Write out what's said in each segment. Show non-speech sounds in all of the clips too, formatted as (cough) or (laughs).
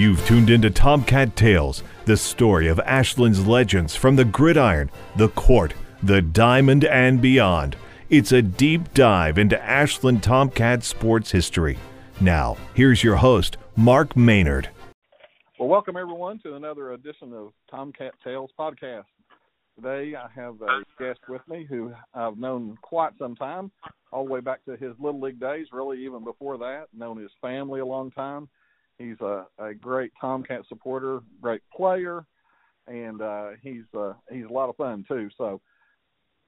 You've tuned into Tomcat Tales, the story of Ashland's legends from the gridiron, the court, the diamond, and beyond. It's a deep dive into Ashland Tomcat sports history. Now, here's your host, Mark Maynard. Well, welcome everyone to another edition of Tomcat Tales podcast. Today I have a guest with me who I've known quite some time, all the way back to his little league days, really even before that, known his family a long time. He's a, a great Tomcat supporter, great player, and uh, he's uh, he's a lot of fun too. So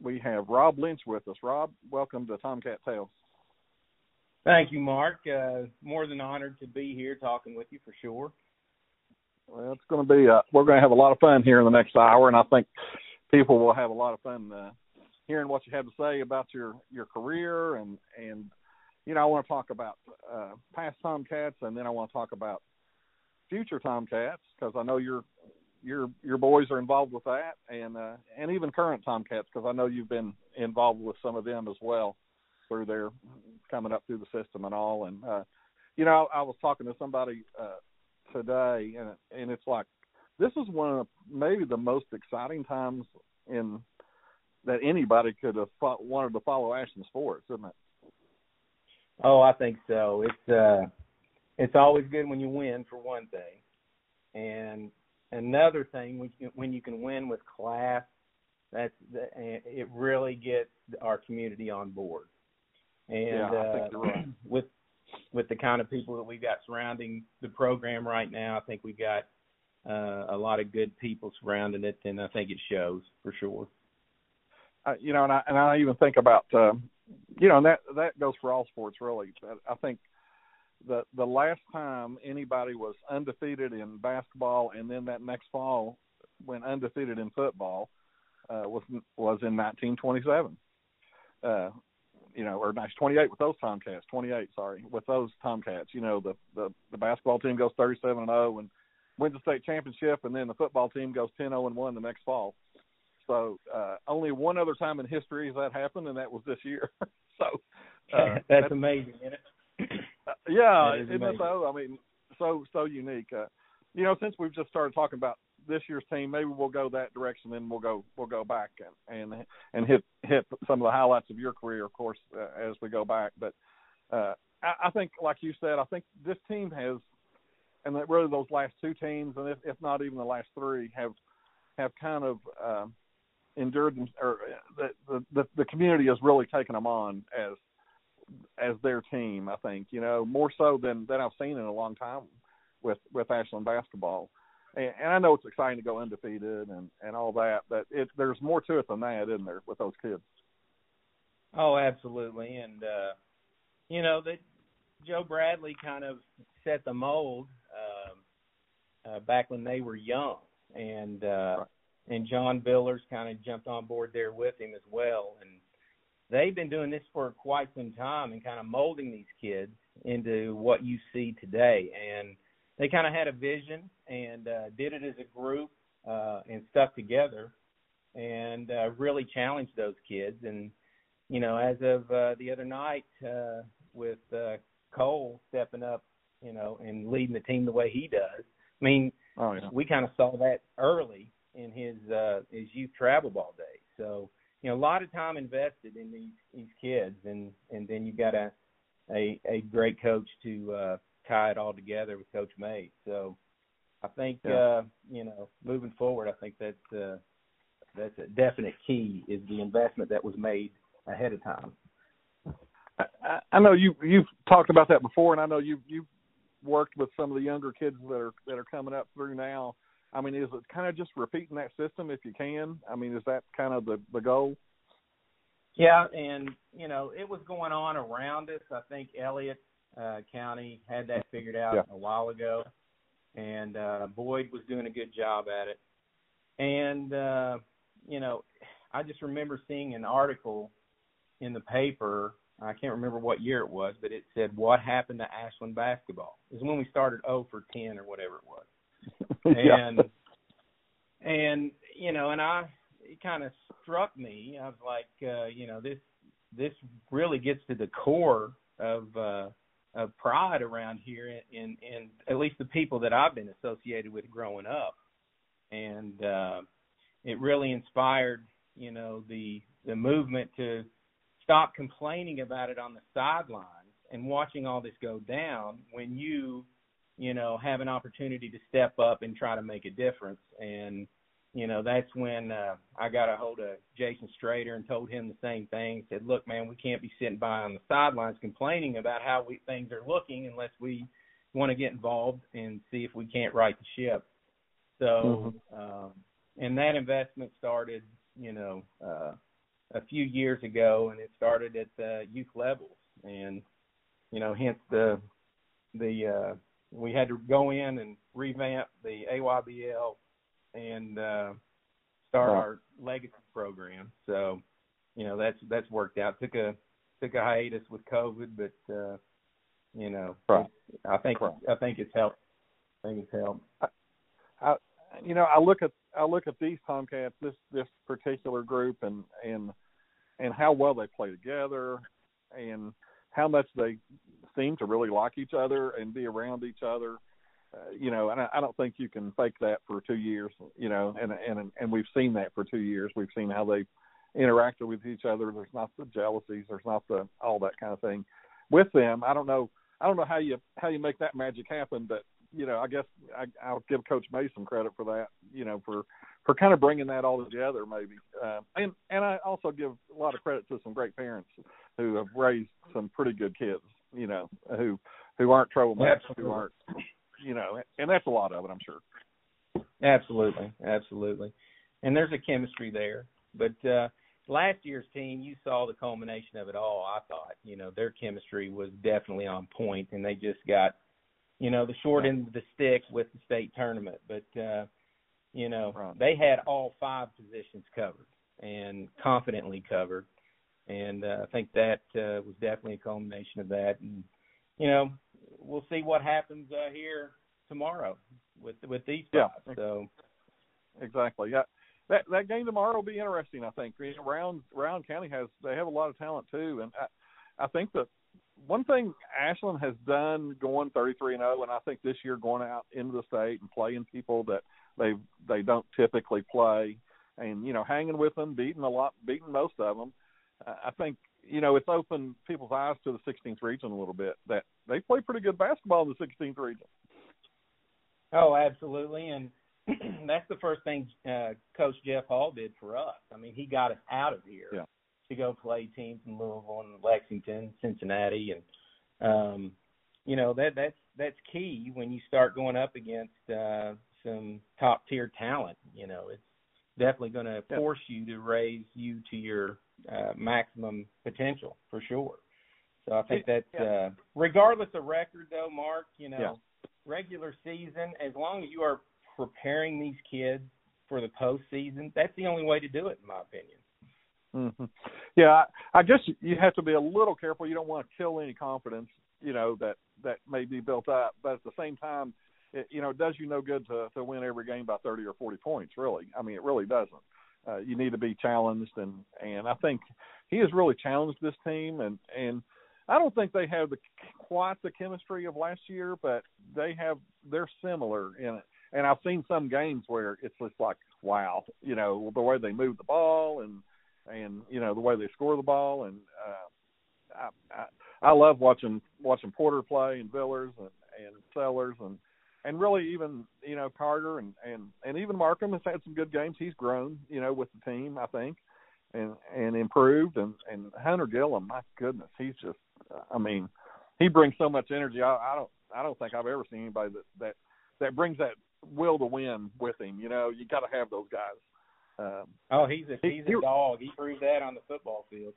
we have Rob Lynch with us. Rob, welcome to Tomcat Tales. Thank you, Mark. Uh, more than honored to be here talking with you for sure. Well, it's going to be uh, we're going to have a lot of fun here in the next hour, and I think people will have a lot of fun uh, hearing what you have to say about your your career and and you know I want to talk about uh, past Tomcats and then I want to talk about future Tomcats because I know your your your boys are involved with that and uh, and even current Tomcats because I know you've been involved with some of them as well through their coming up through the system and all and uh, you know I, I was talking to somebody uh, today and and it's like this is one of maybe the most exciting times in that anybody could have fought, wanted to follow Ashland sports, isn't it? Oh, I think so. It's uh, it's always good when you win for one thing, and another thing when you, when you can win with class, that's it really gets our community on board. And yeah, uh, right. with with the kind of people that we've got surrounding the program right now, I think we've got uh, a lot of good people surrounding it, and I think it shows for sure. Uh, you know, and I and I even think about uh, you know, and that that goes for all sports really. I think the the last time anybody was undefeated in basketball, and then that next fall went undefeated in football, uh, was was in 1927. Uh, you know, or 28 with those Tomcats. 28, sorry, with those Tomcats. You know, the the, the basketball team goes 37 and 0 and wins the state championship, and then the football team goes 10 0 and 1 the next fall. So uh, only one other time in history has that happened, and that was this year. (laughs) so uh, (laughs) that's, that's, amazing, isn't it? (clears throat) uh, yeah, is isn't it so? I mean, so so unique. Uh, you know, since we've just started talking about this year's team, maybe we'll go that direction, then we'll go we'll go back and and and hit hit some of the highlights of your career, of course, uh, as we go back. But uh, I, I think, like you said, I think this team has, and that really those last two teams, and if, if not even the last three, have have kind of uh, endured or uh, the, the the community has really taken them on as as their team. I think you know more so than than I've seen in a long time with with Ashland basketball. And, and I know it's exciting to go undefeated and and all that, but it there's more to it than that, isn't there, with those kids? Oh, absolutely, and uh, you know that Joe Bradley kind of set the mold um, uh, back when they were young, and uh, right and John Villers kind of jumped on board there with him as well. And they've been doing this for quite some time and kind of molding these kids into what you see today. And they kind of had a vision and uh, did it as a group uh, and stuck together and uh, really challenged those kids. And you know, as of uh, the other night, uh, with uh, Cole stepping up, you know, and leading the team the way he does. I mean, oh, yeah. we kind of saw that early in his uh, his youth travel ball days. So you know a lot of time invested in these these kids, and and then you got a a, a great coach to uh, tie it all together with Coach May. So I think yeah. uh, you know moving forward, I think that's uh, that's a definite key is the investment that was made ahead of time. I, I know you you've talked about that before, and I know you you've worked with some of the younger kids that are that are coming up through now. I mean, is it kind of just repeating that system if you can? I mean, is that kind of the the goal? Yeah, and you know, it was going on around us. I think Elliott uh, County had that figured out yeah. a while ago, and uh, Boyd was doing a good job at it. And uh, you know, I just remember seeing an article in the paper. I can't remember what year it was, but it said what happened to Ashland basketball. It was when we started 0 for 10 or whatever it was (laughs) and yeah. and you know, and I it kind of struck me. I was like, uh, you know, this this really gets to the core of uh, of pride around here in, in in at least the people that I've been associated with growing up, and uh, it really inspired you know the the movement to stop complaining about it on the sidelines and watching all this go down when you you know have an opportunity to step up and try to make a difference and you know that's when uh, I got a hold of Jason Strader and told him the same thing. Said, look, man, we can't be sitting by on the sidelines complaining about how we things are looking unless we want to get involved and see if we can't right the ship. So, mm-hmm. um, and that investment started, you know, uh, a few years ago, and it started at the youth levels, and you know, hence the the uh, we had to go in and revamp the AYBL and uh, start oh. our legacy program. So, you know, that's that's worked out. Took a took a hiatus with COVID, but uh, you know, right. I think right. I think it's helped. I think it's helped. I, I, you know, I look at I look at these Tomcats, this this particular group, and and and how well they play together, and how much they seem to really like each other and be around each other uh, you know, and I, I don't think you can fake that for two years, you know, and and and we've seen that for two years. We've seen how they interacted with each other. There's not the jealousies. There's not the all that kind of thing with them. I don't know. I don't know how you how you make that magic happen, but you know, I guess I, I'll give Coach May some credit for that. You know, for for kind of bringing that all together, maybe. Uh, and and I also give a lot of credit to some great parents who have raised some pretty good kids. You know, who who aren't troublemakers, who aren't you know, and that's a lot of it, I'm sure. Absolutely, absolutely, and there's a chemistry there. But uh, last year's team, you saw the culmination of it all. I thought, you know, their chemistry was definitely on point, and they just got, you know, the short end of the stick with the state tournament. But uh, you know, right. they had all five positions covered and confidently covered, and uh, I think that uh, was definitely a culmination of that. And you know, we'll see what happens uh, here tomorrow with with these guys. Yeah. So exactly, yeah. That that game tomorrow will be interesting. I think Rowan Rowan County has they have a lot of talent too, and I, I think that one thing Ashland has done going 33 and 0, and I think this year going out into the state and playing people that they they don't typically play, and you know hanging with them, beating a lot, beating most of them. I think you know, it's opened people's eyes to the 16th region a little bit. That they play pretty good basketball in the 16th region. Oh, absolutely, and (clears throat) that's the first thing uh, Coach Jeff Hall did for us. I mean, he got us out of here yeah. to go play teams in Louisville and Lexington, Cincinnati, and um, you know that that's that's key when you start going up against uh, some top tier talent. You know, it's definitely going to force you to raise you to your uh, maximum potential for sure. So I think that yeah. uh, regardless of record, though, Mark, you know, yeah. regular season, as long as you are preparing these kids for the postseason, that's the only way to do it, in my opinion. Mm-hmm. Yeah, I, I guess you have to be a little careful. You don't want to kill any confidence, you know, that that may be built up. But at the same time, it, you know, it does you no good to to win every game by 30 or 40 points. Really, I mean, it really doesn't uh, you need to be challenged, and and I think he has really challenged this team, and and I don't think they have the quite the chemistry of last year, but they have they're similar in it. And I've seen some games where it's just like wow, you know, the way they move the ball and and you know the way they score the ball, and uh, I, I I love watching watching Porter play and Villers and and Sellers and and really even you know Carter and and and even Markham has had some good games. He's grown, you know, with the team, I think, and and improved. And and Hunter Gillum, my goodness, he's just, I mean, he brings so much energy. I, I don't I don't think I've ever seen anybody that that that brings that will to win with him. You know, you got to have those guys. Um, oh, he's a he's he, a dog. He proved that on the football field.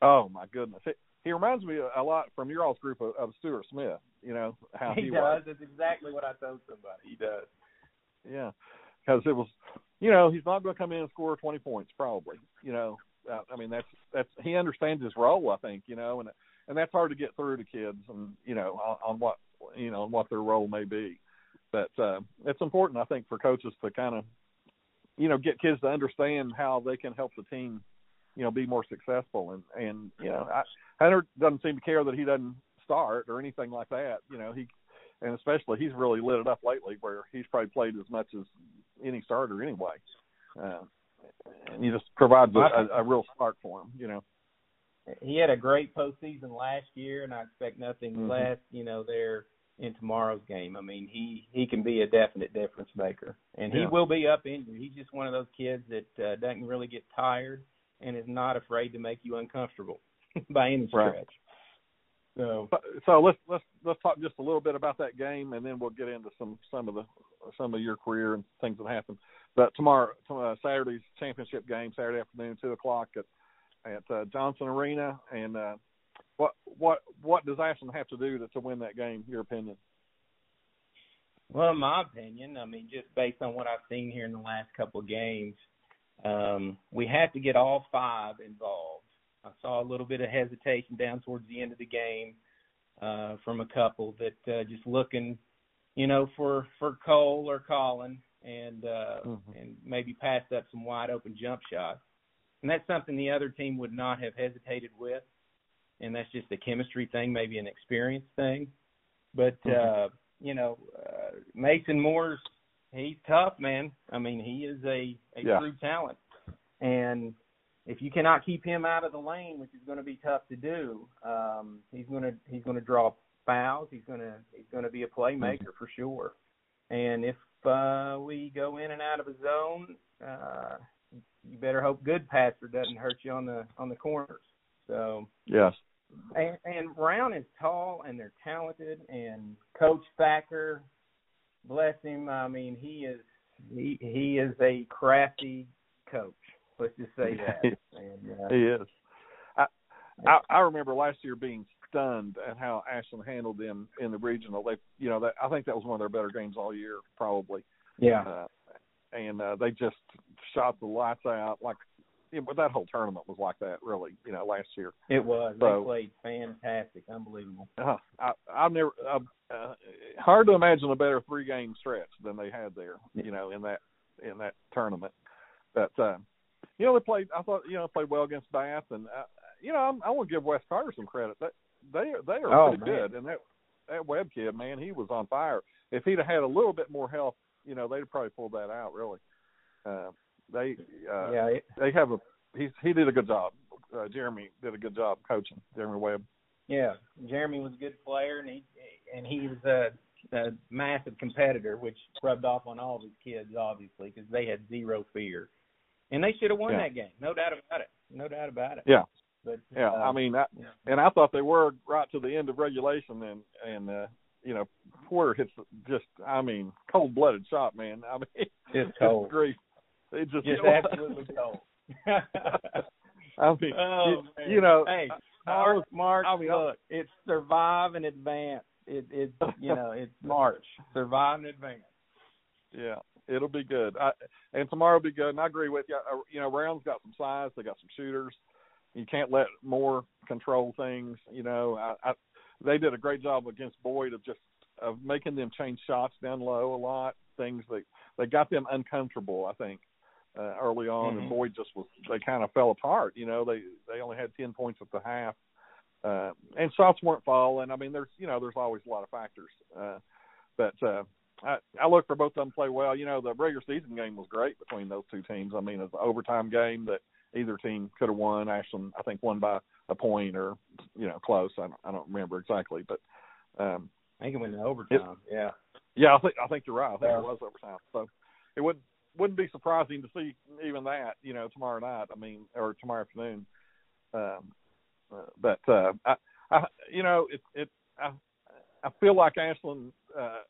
Oh my goodness! He reminds me a lot from your all's group of, of Stuart Smith. You know how he, he does. Was. That's exactly what I told somebody. He does. Yeah, because it was, you know, he's not going to come in and score twenty points probably. You know, uh, I mean that's that's he understands his role. I think you know, and and that's hard to get through to kids, and you know, on, on what you know, on what their role may be. But uh, it's important, I think, for coaches to kind of, you know, get kids to understand how they can help the team, you know, be more successful. And and you know, I, Hunter doesn't seem to care that he doesn't start or anything like that. You know, he and especially he's really lit it up lately, where he's probably played as much as any starter anyway. Uh, and he just provides a, a, a real spark for him. You know, he had a great postseason last year, and I expect nothing mm-hmm. less. You know, there in tomorrow's game. I mean, he he can be a definite difference maker, and he yeah. will be up injured. He's just one of those kids that uh, doesn't really get tired and is not afraid to make you uncomfortable (laughs) by any stretch. Right. So, so let's let's let's talk just a little bit about that game, and then we'll get into some some of the some of your career and things that happened. But tomorrow, uh, Saturday's championship game, Saturday afternoon, two o'clock at at uh, Johnson Arena, and uh, what what what does Ashland have to do to, to win that game? Your opinion? Well, in my opinion, I mean, just based on what I've seen here in the last couple of games, um, we have to get all five involved. I saw a little bit of hesitation down towards the end of the game uh, from a couple that uh, just looking, you know, for for Cole or Colin, and uh, mm-hmm. and maybe passed up some wide open jump shots. And that's something the other team would not have hesitated with, and that's just a chemistry thing, maybe an experience thing. But mm-hmm. uh, you know, uh, Mason Moore's he's tough, man. I mean, he is a a yeah. true talent, and if you cannot keep him out of the lane, which is going to be tough to do, um, he's going to he's going to draw fouls. He's going to he's going to be a playmaker mm-hmm. for sure. And if uh, we go in and out of a zone, uh, you better hope Goodpaster doesn't hurt you on the on the corners. So yes. And, and Brown is tall and they're talented, and Coach Thacker, bless him. I mean, he is he he is a crafty coach. Let's just say that. (laughs) and, uh, he is. I, I I remember last year being stunned at how Ashland handled them in the regional. They, you know, that I think that was one of their better games all year, probably. Yeah. Uh, and uh, they just shot the lights out. Like, yeah, but that whole tournament was like that, really. You know, last year. It was. So, they played fantastic, unbelievable. Uh, I, I've never. Uh, uh, hard to imagine a better three game stretch than they had there. You know, in that in that tournament. But uh, you know, they played. I thought you know played well against Bath, and uh, you know I'm, I want to give West Carter some credit. That they they are oh, pretty man. good, and that that Webb kid, man, he was on fire. If he'd have had a little bit more health, you know, they'd have probably pulled that out. Really, uh, they uh, yeah it, they have a he he did a good job. Uh, Jeremy did a good job coaching Jeremy Webb. Yeah, Jeremy was a good player, and he and he was a, a massive competitor, which rubbed off on all of his kids, obviously, because they had zero fear and they should have won yeah. that game. No doubt about it. No doubt about it. Yeah. But yeah, uh, I mean, I, yeah. and I thought they were right to the end of regulation, and and uh, you know, Porter hits just, I mean, cold blooded shot, man. I mean, it's (laughs) cold. Grief. It just, just absolutely cold. (laughs) I mean, oh, you, you know, hey, Mark, Mark, mean, look, it's survive and advance. It, it, you know, it's (laughs) March, survive and advance. Yeah, it'll be good. I, and tomorrow will be good. And I agree with you. Uh, you know, Rowan's got some size. They got some shooters. You can't let Moore control things. You know, I, I, they did a great job against Boyd of just of making them change shots down low a lot. Things that they got them uncomfortable. I think uh, early on, mm-hmm. and Boyd just was they kind of fell apart. You know, they they only had ten points at the half. Uh, and shots weren't falling. I mean, there's you know there's always a lot of factors, uh, but uh, I, I look for both of them to play well. You know, the regular season game was great between those two teams. I mean, it's an overtime game that either team could have won. Ashland, I think, won by a point or you know close. I don't, I don't remember exactly, but um, I think it went to overtime. It, yeah. Yeah, I think I think you're right. I think yeah. it was overtime. So it wouldn't wouldn't be surprising to see even that. You know, tomorrow night. I mean, or tomorrow afternoon. Um, uh, but uh, I, I, you know, it it I I feel like Ashland. Uh,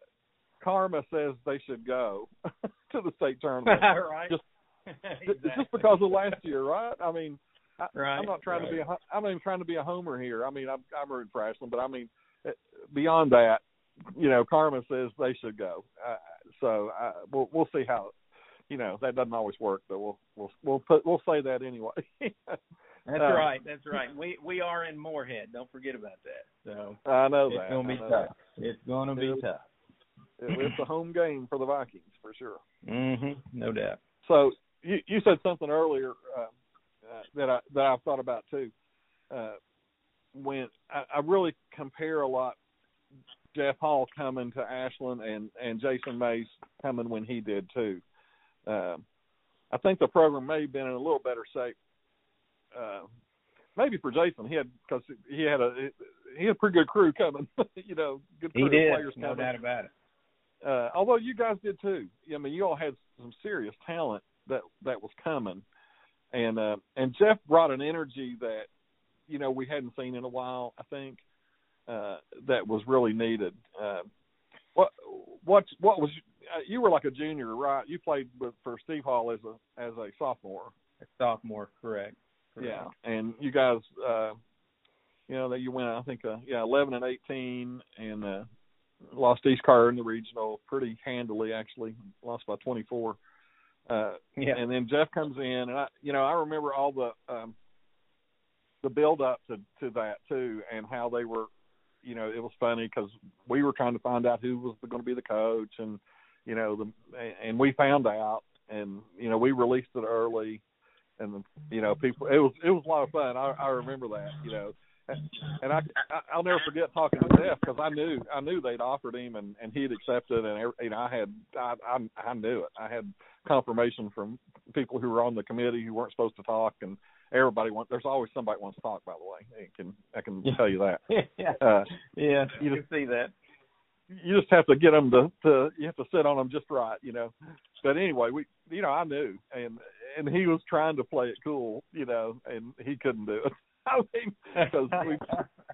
karma says they should go (laughs) to the state (laughs) tournament. right. Just (laughs) exactly. just because of last year, right? I mean, I, right, I'm not trying right. to be a I'm not even trying to be a homer here. I mean, I'm I'm rooting for Ashland, but I mean, eh, beyond that, you know, karma says they should go. Uh, so uh, we'll we'll see how. You know that doesn't always work, but we'll we'll we'll put we'll say that anyway. (laughs) That's uh, right. That's right. We we are in Morehead. Don't forget about that. So I know that it's that. Gonna be tough. It's going to be tough it's a home game for the Vikings for sure. Mhm. No doubt. So you you said something earlier uh, uh, that I that I've thought about too. Uh, when I, I really compare a lot Jeff Hall coming to Ashland and and Jason Mays coming when he did too. Uh, I think the program may have been in a little better shape. Uh, maybe for Jason, he had because he had a he had a pretty good crew coming. (laughs) you know, good crew he did, players no doubt about it. Uh, although you guys did too. I mean, you all had some serious talent that that was coming, and uh, and Jeff brought an energy that you know we hadn't seen in a while. I think uh, that was really needed. Uh, what what what was you were like a junior, right? You played with for Steve Hall as a as a sophomore. A sophomore, correct. correct. Yeah, and you guys, uh, you know that you went, I think, uh, yeah, eleven and eighteen, and uh, lost East Carter in the regional pretty handily. Actually, lost by twenty four. Uh, yeah. And then Jeff comes in, and I, you know, I remember all the um, the build up to to that too, and how they were, you know, it was funny because we were trying to find out who was going to be the coach, and you know, the and we found out, and you know, we released it early, and you know, people, it was it was a lot of fun. I, I remember that, you know, and I, I'll never forget talking to Jeff because I knew I knew they'd offered him and and he'd accepted and you know I had I I, I knew it. I had confirmation from people who were on the committee who weren't supposed to talk and everybody wants there's always somebody wants to talk by the way. I can I can yeah. tell you that. (laughs) Yeah. Uh, yeah you can see that you just have to get them to to you have to sit on them just right you know but anyway we you know I knew and and he was trying to play it cool you know and he couldn't do it (laughs) I mean, because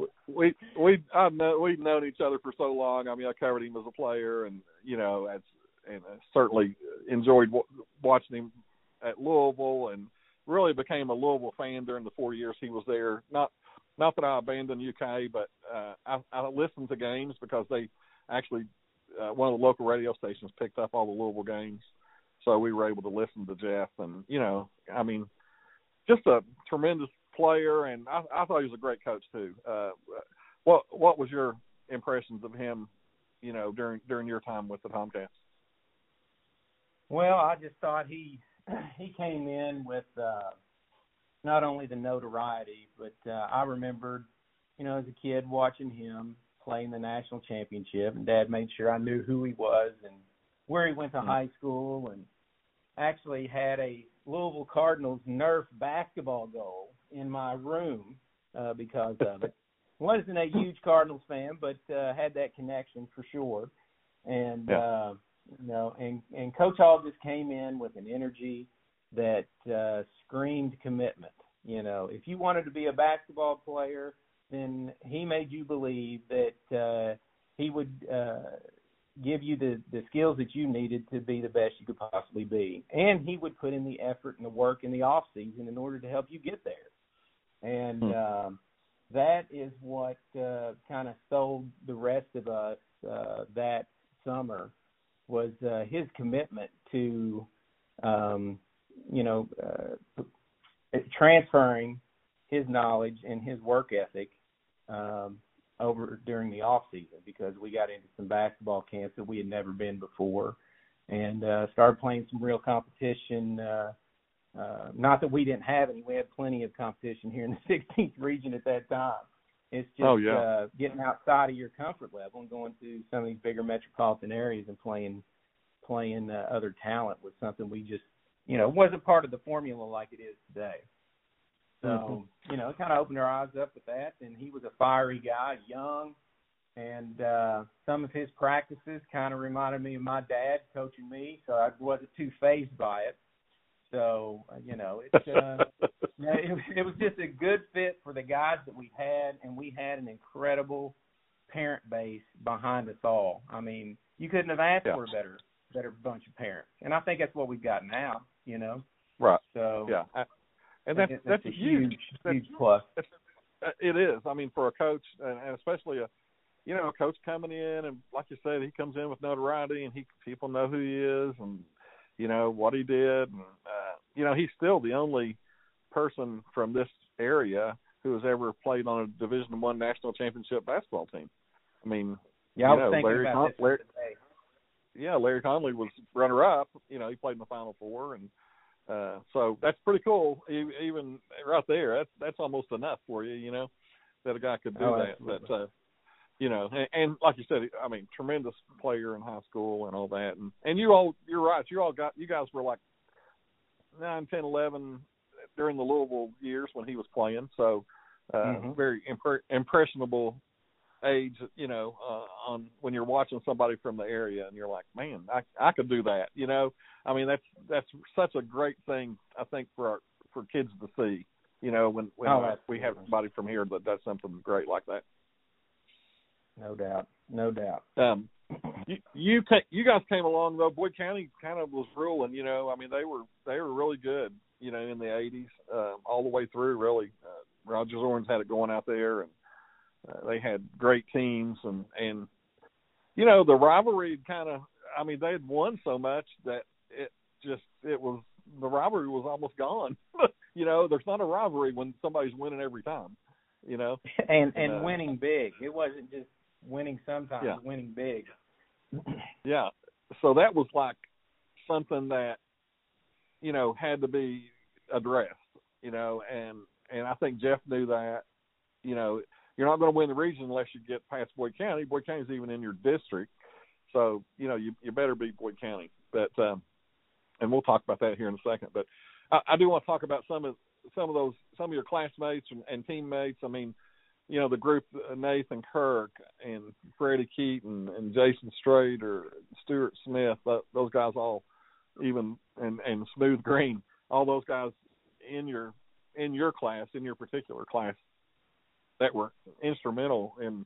we we we I know we've known each other for so long. I mean, I covered him as a player, and you know, as and I certainly enjoyed w- watching him at Louisville, and really became a Louisville fan during the four years he was there. Not not that I abandoned UK, but uh, I, I listened to games because they actually uh, one of the local radio stations picked up all the Louisville games, so we were able to listen to Jeff, and you know, I mean, just a tremendous player, and I, I thought he was a great coach too. Uh, what what was your impressions of him? You know, during during your time with the Tomcats. Well, I just thought he (clears throat) he came in with uh, not only the notoriety, but uh, I remembered, you know, as a kid watching him playing the national championship, and Dad made sure I knew who he was and where he went to mm-hmm. high school, and actually had a Louisville Cardinals Nerf basketball goal in my room uh, because of it. (laughs) Wasn't a huge Cardinals fan, but uh, had that connection for sure. And yeah. uh, you know, and and Coach Hall just came in with an energy that uh, screamed commitment. You know, if you wanted to be a basketball player, then he made you believe that uh, he would uh, give you the the skills that you needed to be the best you could possibly be, and he would put in the effort and the work in the off season in order to help you get there. And hmm. um, that is what uh, kind of sold the rest of us uh, that summer was uh, his commitment to, um, you know, uh, transferring his knowledge and his work ethic um, over during the off season because we got into some basketball camps that we had never been before, and uh, started playing some real competition. Uh, uh, not that we didn't have any; we had plenty of competition here in the (laughs) 16th region at that time. It's just oh, yeah. uh, getting outside of your comfort level and going to some of these bigger metropolitan areas and playing playing uh, other talent was something we just you know wasn't part of the formula like it is today. So mm-hmm. you know, it kind of opened our eyes up with that. And he was a fiery guy, young, and uh, some of his practices kind of reminded me of my dad coaching me. So I wasn't too phased by it. So uh, you know, it's uh, (laughs) it, it was just a good fit for the guys that we had, and we had an incredible parent base behind us all. I mean, you couldn't have asked yeah. for a better better bunch of parents, and I think that's what we've got now. You know, right? So yeah, and that's that's, that's a huge huge plus. Uh, it is. I mean, for a coach, and, and especially a you know a coach coming in, and like you said, he comes in with notoriety, and he people know who he is, and you know what he did. And, uh, you know, he's still the only person from this area who has ever played on a Division One national championship basketball team. I mean, yeah, I was know, thinking Larry about Con- this Larry, today. Yeah, Larry Conley was runner up. You know, he played in the Final Four, and uh, so that's pretty cool. Even right there, that's that's almost enough for you. You know, that a guy could do oh, that. Absolutely. But uh, you know, and, and like you said, I mean, tremendous player in high school and all that. And and you all, you're right. You all got you guys were like nine, ten, eleven during the Louisville years when he was playing. So uh, mm-hmm. very impre- impressionable age, you know, uh, on when you're watching somebody from the area and you're like, man, I I could do that, you know. I mean, that's that's such a great thing I think for our for kids to see, you know, when when oh, we have somebody from here that does something great like that. No doubt, no doubt. Um, you you you guys came along though. Boyd County kind of was ruling, you know. I mean, they were they were really good, you know, in the '80s, uh, all the way through. Really, uh, Roger Zornes had it going out there, and uh, they had great teams, and and you know the rivalry kind of. I mean, they had won so much that it just it was the rivalry was almost gone. (laughs) you know, there's not a rivalry when somebody's winning every time. You know, (laughs) and and uh, winning big. It wasn't just winning sometimes, yeah. winning big. (clears throat) yeah. So that was like something that you know had to be addressed. You know, and and I think Jeff knew that. You know, you're not going to win the region unless you get past Boyd County. Boyd County's even in your district, so you know you you better beat Boyd County. But um, and we'll talk about that here in a second. But I, I do want to talk about some of some of those some of your classmates and, and teammates. I mean, you know the group uh, Nathan Kirk and Freddie Keaton and Jason Strader, Stuart Smith. Those guys all even and and Smooth Green. All those guys in your in your class in your particular class that were instrumental in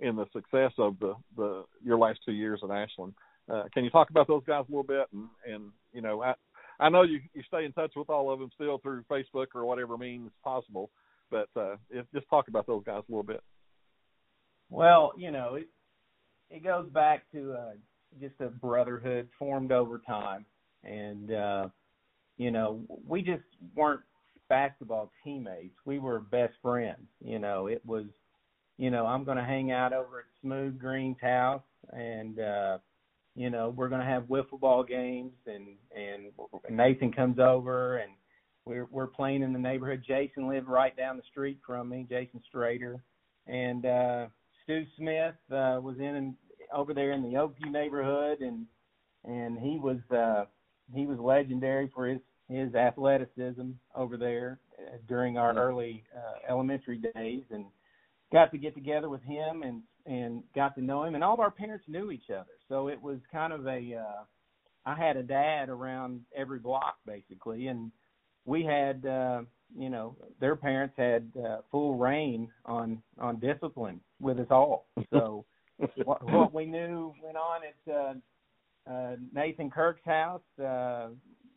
in the success of the the your last two years at Ashland. Uh, can you talk about those guys a little bit? And and you know, I I know you you stay in touch with all of them still through Facebook or whatever means possible, but uh, if, just talk about those guys a little bit. Well, you know, it it goes back to uh, just a brotherhood formed over time, and uh, you know, we just weren't basketball teammates. We were best friends. You know, it was, you know, I'm going to hang out over at Smooth Green's house, and uh, you know, we're going to have wiffle ball games, and and Nathan comes over, and we're we're playing in the neighborhood. Jason lived right down the street from me, Jason Strader, and uh, Stu Smith uh, was in over there in the Oakview neighborhood, and and he was uh, he was legendary for his his athleticism over there uh, during our early uh, elementary days, and got to get together with him and and got to know him, and all of our parents knew each other, so it was kind of a uh, I had a dad around every block basically, and we had uh, you know their parents had uh, full reign on on discipline with us all. So (laughs) what, what we knew went on at uh, uh, Nathan Kirk's house uh,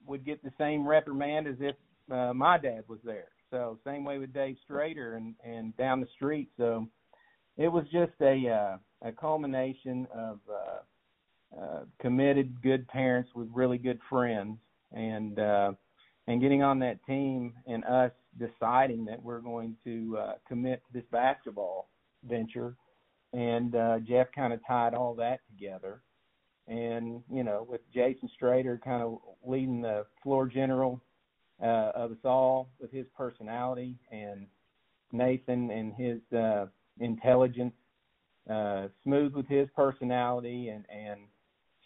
would get the same reprimand as if uh, my dad was there. So same way with Dave Strader and and down the street. So it was just a uh, a culmination of uh, uh, committed good parents with really good friends and uh, and getting on that team and us deciding that we're going to uh, commit to this basketball venture. And uh, Jeff kind of tied all that together. And, you know, with Jason Strader kind of leading the floor general uh, of us all with his personality and Nathan and his uh, intelligence, uh, Smooth with his personality, and, and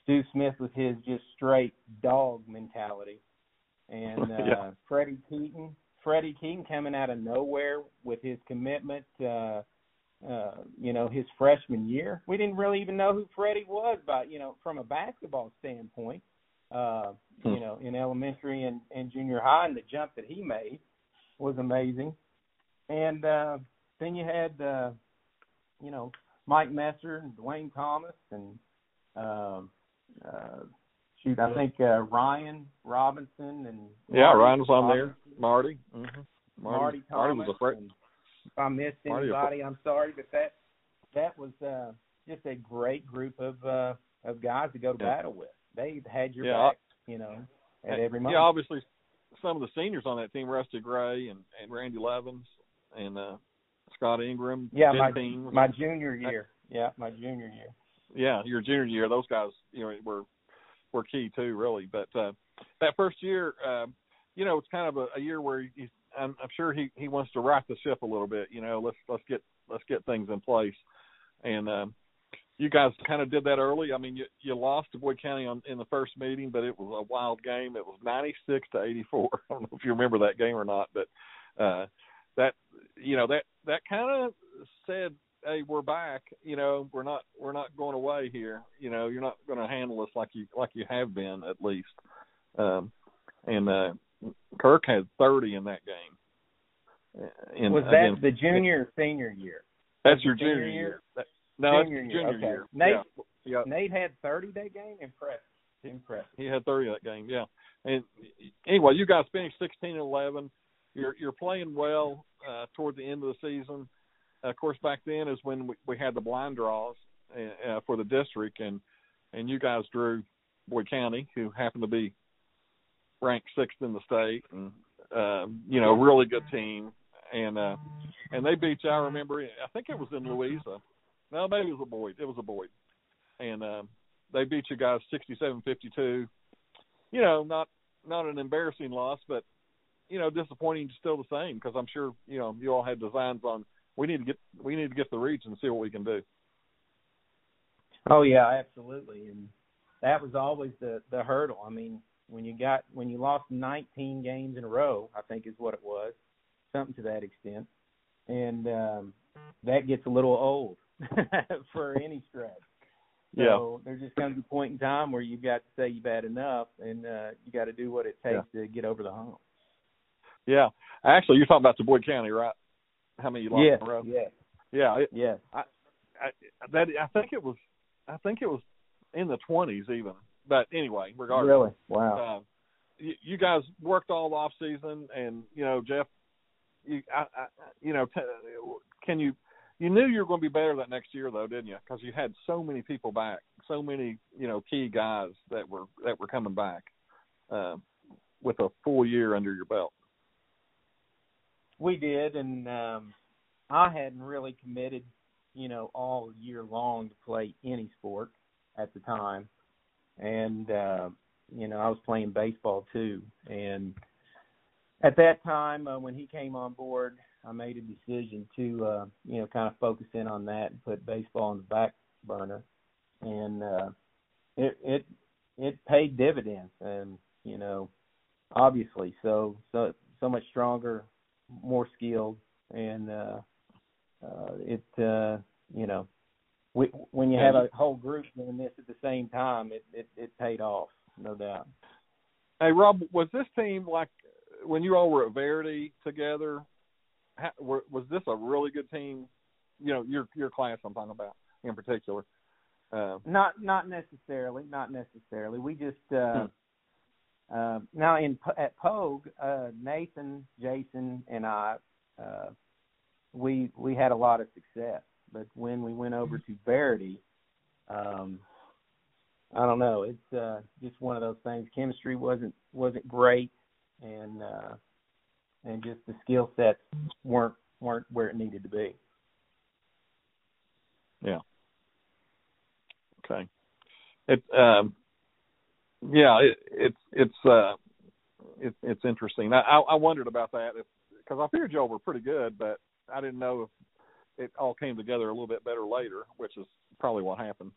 Stu Smith with his just straight dog mentality and (laughs) uh, yeah. Freddie Keaton. Freddie Keaton coming out of nowhere with his commitment. Uh, uh, you know, his freshman year, we didn't really even know who Freddie was, but you know, from a basketball standpoint, uh, hmm. you know, in elementary and, and junior high, and the jump that he made was amazing. And uh, then you had, uh, you know, Mike Messer and Dwayne Thomas and uh, uh, shoot, I think uh, Ryan Robinson and yeah, Marty Ryan was on there. Marty, mm-hmm. Marty, Marty, Thomas. Marty was a friend. If I missed anybody, I'm sorry, but that that was uh, just a great group of uh, of guys to go to yeah. battle with. They had your yeah, back, you know, at every moment. Yeah, obviously, some of the seniors on that team, Rusty Gray and and Randy Levins and uh, Scott Ingram. Yeah, my my junior year. Yeah, my junior year. Yeah, your junior year, those guys, you know, were were key too, really. But uh, that first year, uh, you know, it's kind of a, a year where you I'm, I'm sure he he wants to right the ship a little bit. You know, let's let's get let's get things in place, and um, you guys kind of did that early. I mean, you you lost to Boyd County on in the first meeting, but it was a wild game. It was 96 to 84. (laughs) I don't know if you remember that game or not, but uh, that you know that that kind of said hey, we're back. You know, we're not we're not going away here. You know, you're not going to handle us like you like you have been at least. Um, and uh, Kirk had 30 in that game. In, was that against, the junior or senior year? That's your junior, junior year. That, no, junior it's junior okay. year. Nate, yeah. Nate had 30 that game. Impressive. Impressive. He had 30 that game. Yeah. And anyway, you guys finished 16 and 11. You're you're playing well uh, toward the end of the season of course, back then is when we, we had the blind draws uh, for the district, and and you guys drew Boyd County, who happened to be ranked sixth in the state, and uh, you know, really good team, and uh, and they beat you. I remember, I think it was in Louisa. No, maybe it was a Boyd. It was a Boyd, and uh, they beat you guys sixty-seven fifty-two. You know, not not an embarrassing loss, but you know, disappointing still the same because I'm sure you know you all had designs on we need to get we need to get the reach and see what we can do. Oh yeah, absolutely, and that was always the the hurdle. I mean, when you got when you lost 19 games in a row, I think is what it was, something to that extent, and um, that gets a little old (laughs) for any stretch. So yeah. there's just going to be a point in time where you've got to say you've had enough, and uh, you got to do what it takes yeah. to get over the hump. Yeah, actually, you're talking about the Boyd County, right? how many you lost yes, in a row? Yeah. Yeah. It, yes. I, I that I think it was I think it was in the twenties even. But anyway, regardless. Really? Wow. Uh, you, you guys worked all off season, and you know Jeff, you I, I you know t- can you you knew you were going to be better that next year though, didn't you? Because you had so many people back, so many you know key guys that were that were coming back uh, with a full year under your belt. We did, and um, I hadn't really committed, you know, all year long to play any sport at the time, and uh, you know, I was playing baseball too. And at that time, uh, when he came on board, I made a decision to, uh, you know, kind of focus in on that and put baseball on the back burner, and uh, it it it paid dividends, and you know, obviously, so so so much stronger more skilled, and uh, uh, it uh, you know we, when you have a whole group doing this at the same time, it, it it paid off, no doubt. Hey Rob, was this team like when you all were at Verity together? How, were, was this a really good team? You know, your your class I'm talking about in particular. Uh, not not necessarily, not necessarily. We just uh, hmm. Uh, now in at Poage, uh, Nathan, Jason, and I, uh, we we had a lot of success. But when we went over to Verity, um, I don't know. It's uh, just one of those things. Chemistry wasn't wasn't great, and uh, and just the skill sets weren't weren't where it needed to be. Yeah. Okay. It um, yeah, it, it's it's uh, it's it's interesting. I I wondered about that because I figured y'all were pretty good, but I didn't know if it all came together a little bit better later, which is probably what happened.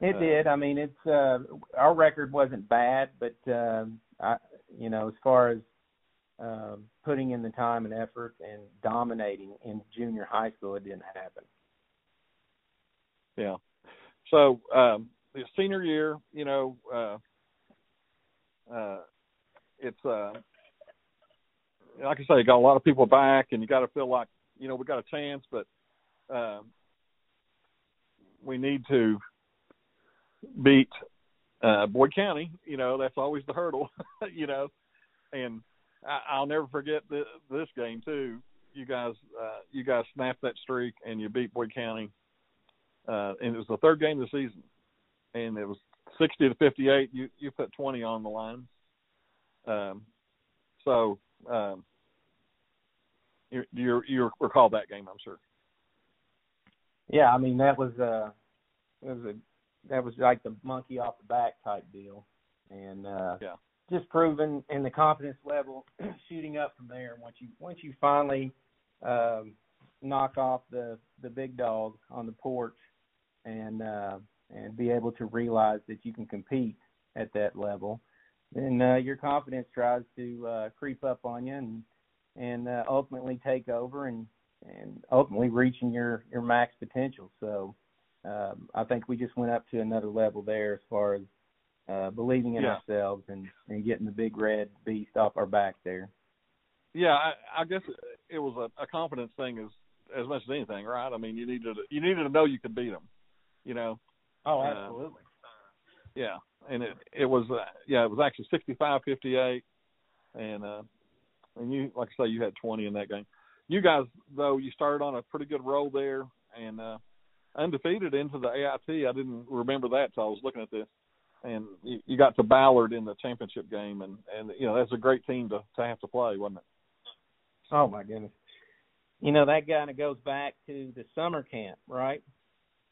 It uh, did. I mean, it's uh, our record wasn't bad, but uh, I, you know, as far as uh, putting in the time and effort and dominating in junior high school, it didn't happen. Yeah. So um, the senior year, you know, uh, uh, it's uh, like I say, you got a lot of people back, and you got to feel like you know we got a chance, but um, we need to beat uh, Boyd County. You know, that's always the hurdle. (laughs) you know, and I, I'll never forget the, this game too. You guys, uh, you guys snapped that streak, and you beat Boyd County. Uh, and it was the third game of the season and it was 60 to 58. You you put 20 on the line. Um, so um, you you you recall that game, I'm sure. Yeah, I mean that was uh it was a that was like the monkey off the back type deal, and uh, yeah, just proving and the confidence level (clears throat) shooting up from there. Once you once you finally um, knock off the the big dog on the porch and uh, and be able to realize that you can compete at that level, then uh, your confidence tries to uh, creep up on you and and uh, ultimately take over and and ultimately reaching your your max potential. So um, I think we just went up to another level there as far as uh, believing in yeah. ourselves and and getting the big red beast off our back there. Yeah, I, I guess it was a, a confidence thing as as much as anything, right? I mean, you needed to, you needed to know you could beat them, you know. Oh, absolutely. Uh, yeah, and it it was uh, yeah it was actually sixty five fifty eight, and uh, and you like I say you had twenty in that game. You guys though you started on a pretty good roll there and uh, undefeated into the AIT. I didn't remember that till I was looking at this, and you, you got to Ballard in the championship game, and and you know that's a great team to to have to play, wasn't it? Oh my goodness. You know that kind of goes back to the summer camp, right?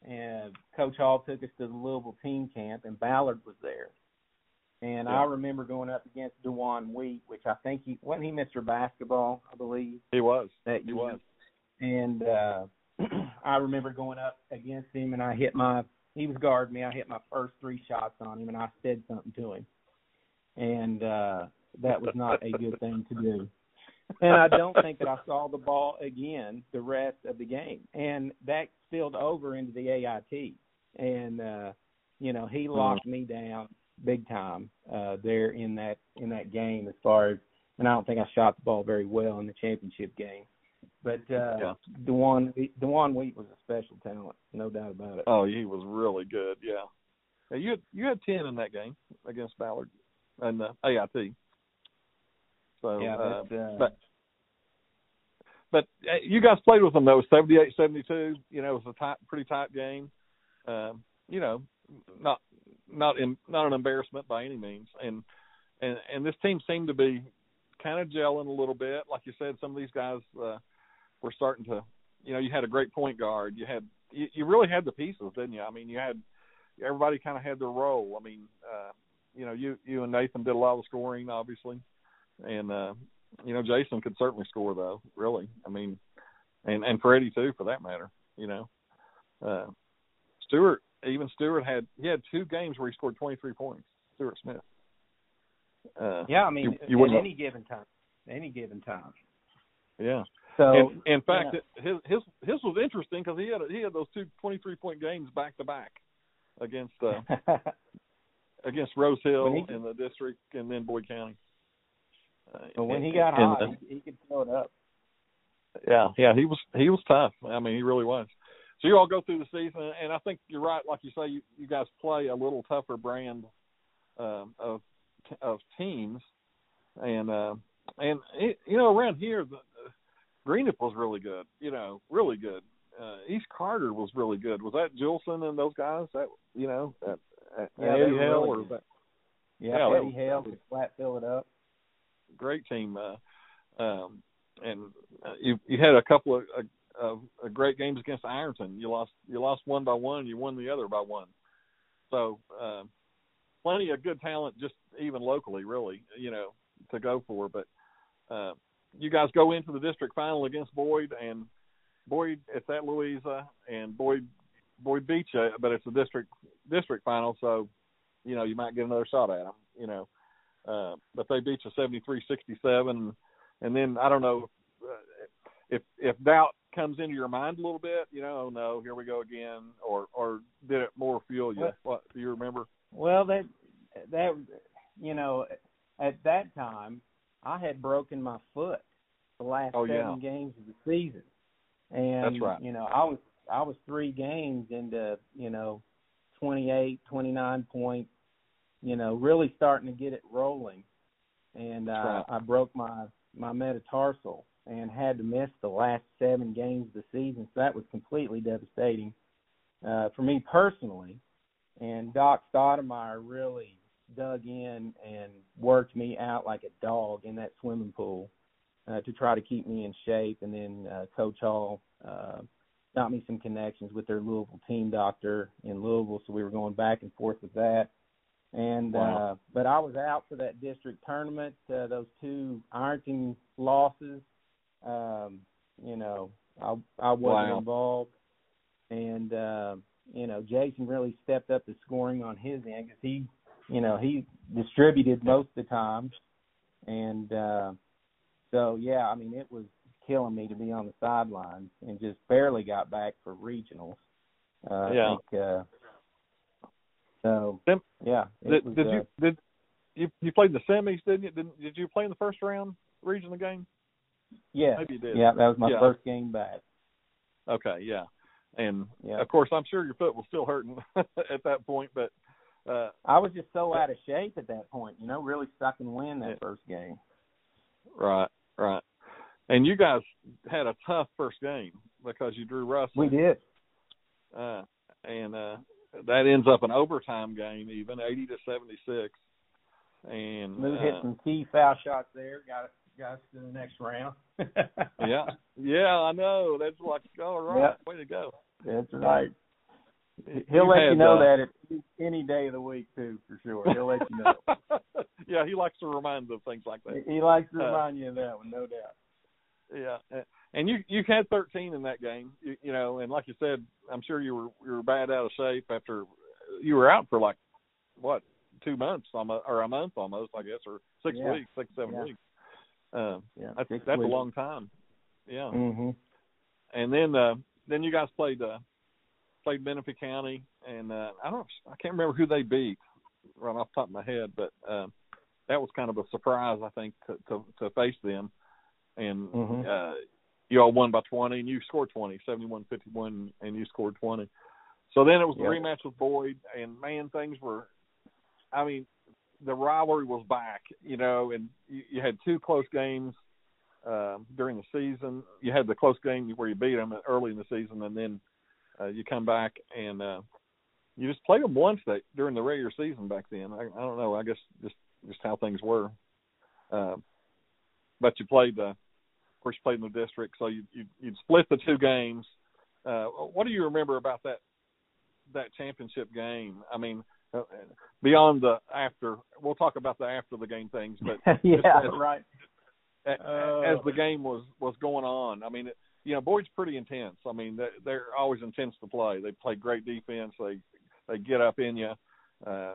and Coach Hall took us to the Louisville team camp, and Ballard was there. And yeah. I remember going up against DeJuan Wheat, which I think he wasn't he Mr. Basketball, I believe. He was. That he year. was. And uh (clears throat) I remember going up against him, and I hit my. He was guarding me. I hit my first three shots on him, and I said something to him, and uh that was not a good thing to do and I don't think that I saw the ball again the rest of the game. And that spilled over into the AIT. And uh, you know, he locked me down big time uh there in that in that game as far as and I don't think I shot the ball very well in the championship game. But uh yeah. DeJuan DeJuan Wheat was a special talent, no doubt about it. Oh, he was really good, yeah. you had you had ten in that game against Ballard and the AIT. So yeah, uh, uh, but but uh, you guys played with them though, seventy eight, seventy two. You know, it was a tight, pretty tight game. Um, you know, not not in, not an embarrassment by any means. And and and this team seemed to be kind of gelling a little bit. Like you said, some of these guys uh, were starting to. You know, you had a great point guard. You had you, you really had the pieces, didn't you? I mean, you had everybody kind of had their role. I mean, uh, you know, you you and Nathan did a lot of scoring, obviously, and uh, you know, Jason could certainly score though. Really, I mean, and and Freddie too, for that matter. You know, uh, Stewart, even Stewart had he had two games where he scored 23 points. Stewart Smith. Uh, yeah, I mean, you, you at any given time, any given time. Yeah. So, and, in fact, yeah. his his his was interesting because he had he had those two 23 point games back to back against uh, (laughs) against Rose Hill he, in the district and then Boyd County. Uh, but when he got hot, the, he, he could throw it up. Yeah, yeah, he was he was tough. I mean, he really was. So you all go through the season, and I think you're right. Like you say, you, you guys play a little tougher brand um, of of teams, and uh, and it, you know around here, the, the Greenup was really good. You know, really good. Uh, East Carter was really good. Was that Jilson and those guys? That you know, at, at yeah, Eddie Hale really or that? Yeah, Yeah, Eddie Hale could flat fill it up. Great team. Uh, um, and uh, you you had a couple of, of great games against Ironton. You lost you lost one by one. You won the other by one. So uh, plenty of good talent, just even locally, really, you know, to go for. But uh, you guys go into the district final against Boyd, and Boyd it's at Louisa, and Boyd Boyd beats you, but it's a district district final, so you know you might get another shot at them. You know, uh, but they beat you seventy three sixty seven and then I don't know if if doubt comes into your mind a little bit, you know, oh no, here we go again, or or did it more fuel you? Well, what do you remember? Well, that that you know, at that time, I had broken my foot the last oh, seven yeah. games of the season, and That's right. you know, I was I was three games into you know, twenty eight, twenty nine points, you know, really starting to get it rolling, and uh, right. I broke my my metatarsal and had to miss the last seven games of the season. So that was completely devastating uh, for me personally. And Doc Stoudemire really dug in and worked me out like a dog in that swimming pool uh, to try to keep me in shape. And then uh, Coach Hall uh, got me some connections with their Louisville team doctor in Louisville, so we were going back and forth with that. And Wow. uh but I was out for that district tournament, uh, those two Ironton losses. Um, you know, I I wasn't Wow. involved. And uh, you know, Jason really stepped up the scoring on his end because he, you know, he distributed most of the time. And uh so yeah, I mean, it was killing me to be on the sidelines and just barely got back for regionals. Uh, Yeah. Think, uh, so Sim- yeah. Did, was, did uh, you did you you played the semis? Didn't you? Did, did you play in the first round regional game? Yeah. Maybe you did. Yeah, that was my Yeah. first game back. Okay, yeah. And Yeah. of course, I'm sure your foot was still hurting (laughs) at that point, but uh I was just so out of shape at that point, you know, really stuck in wind that Yeah. first game. right, right. And you guys had a tough first game because you drew Russell. We did. uh, and uh, that ends up an overtime game, even eighty to seventy six. And hit uh, some key foul shots there, got us us to the next round. (laughs) yeah, yeah, I know. That's like, all right, way to go. That's right. He'll let you know uh, that at any day of the week too, for sure. He'll let you know. (laughs) yeah, he likes to remind of things like that. He likes to Uh, remind you of that one, no doubt. Yeah, and you you had 13 in that game, you, you know, and like you said, I'm sure you were you were bad out of shape after you were out for like what two months almost or a month almost, I guess, or six Yeah. weeks, six seven Yeah. weeks. Um, Yeah, that's that's a long time. Yeah, Mm-hmm. and then uh, then you guys played uh, played Menifee County, and uh, I don't I can't remember who they beat right off the top of my head, but uh, that was kind of a surprise I think to to, to face them, and Mhm. uh, you all won by 20, and you scored 20, 71-51, and you scored 20. So then it was the Yep. rematch with Boyd, and man, things were, I mean, the rivalry was back, you know, and you, you had two close games um, during the season. You had the close game where you beat them early in the season, and then uh, you come back and uh, you just played them once that during the regular season back then. I, I don't know. I guess just just how things were. Uh, but you played the, of course, you played in the district, so you you you'd split the two games. Uh, what do you remember about that that championship game? I mean, uh, beyond the after, we'll talk about the after the game things, but (laughs) yeah, as- right. a- Uh, as the game was was going on. I mean, it, you know, Boyd's pretty intense. I mean, they, they're always intense to play. They play great defense. They they get up in you. Uh,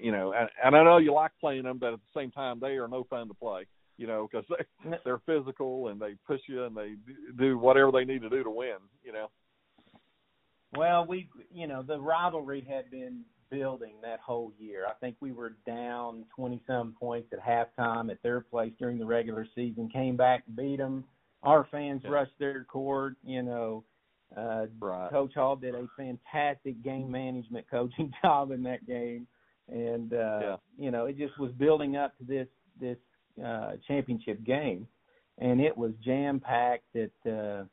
you know, and, and I know you like playing them, but at the same time, they are no fun to play. You know, because they (laughs) they're physical and they push you and they do whatever they need to do to win. You know. Well, we, you know, the rivalry had been building that whole year. I think we were down 20 some points at halftime at their place during the regular season, came back beat them. Our fans Yeah. rushed their court, you know. Uh, Right. Coach Hall did a fantastic game management (laughs) coaching job in that game. And uh Yeah. you know, it just was building up to this this uh championship game. And it was jam packed at uh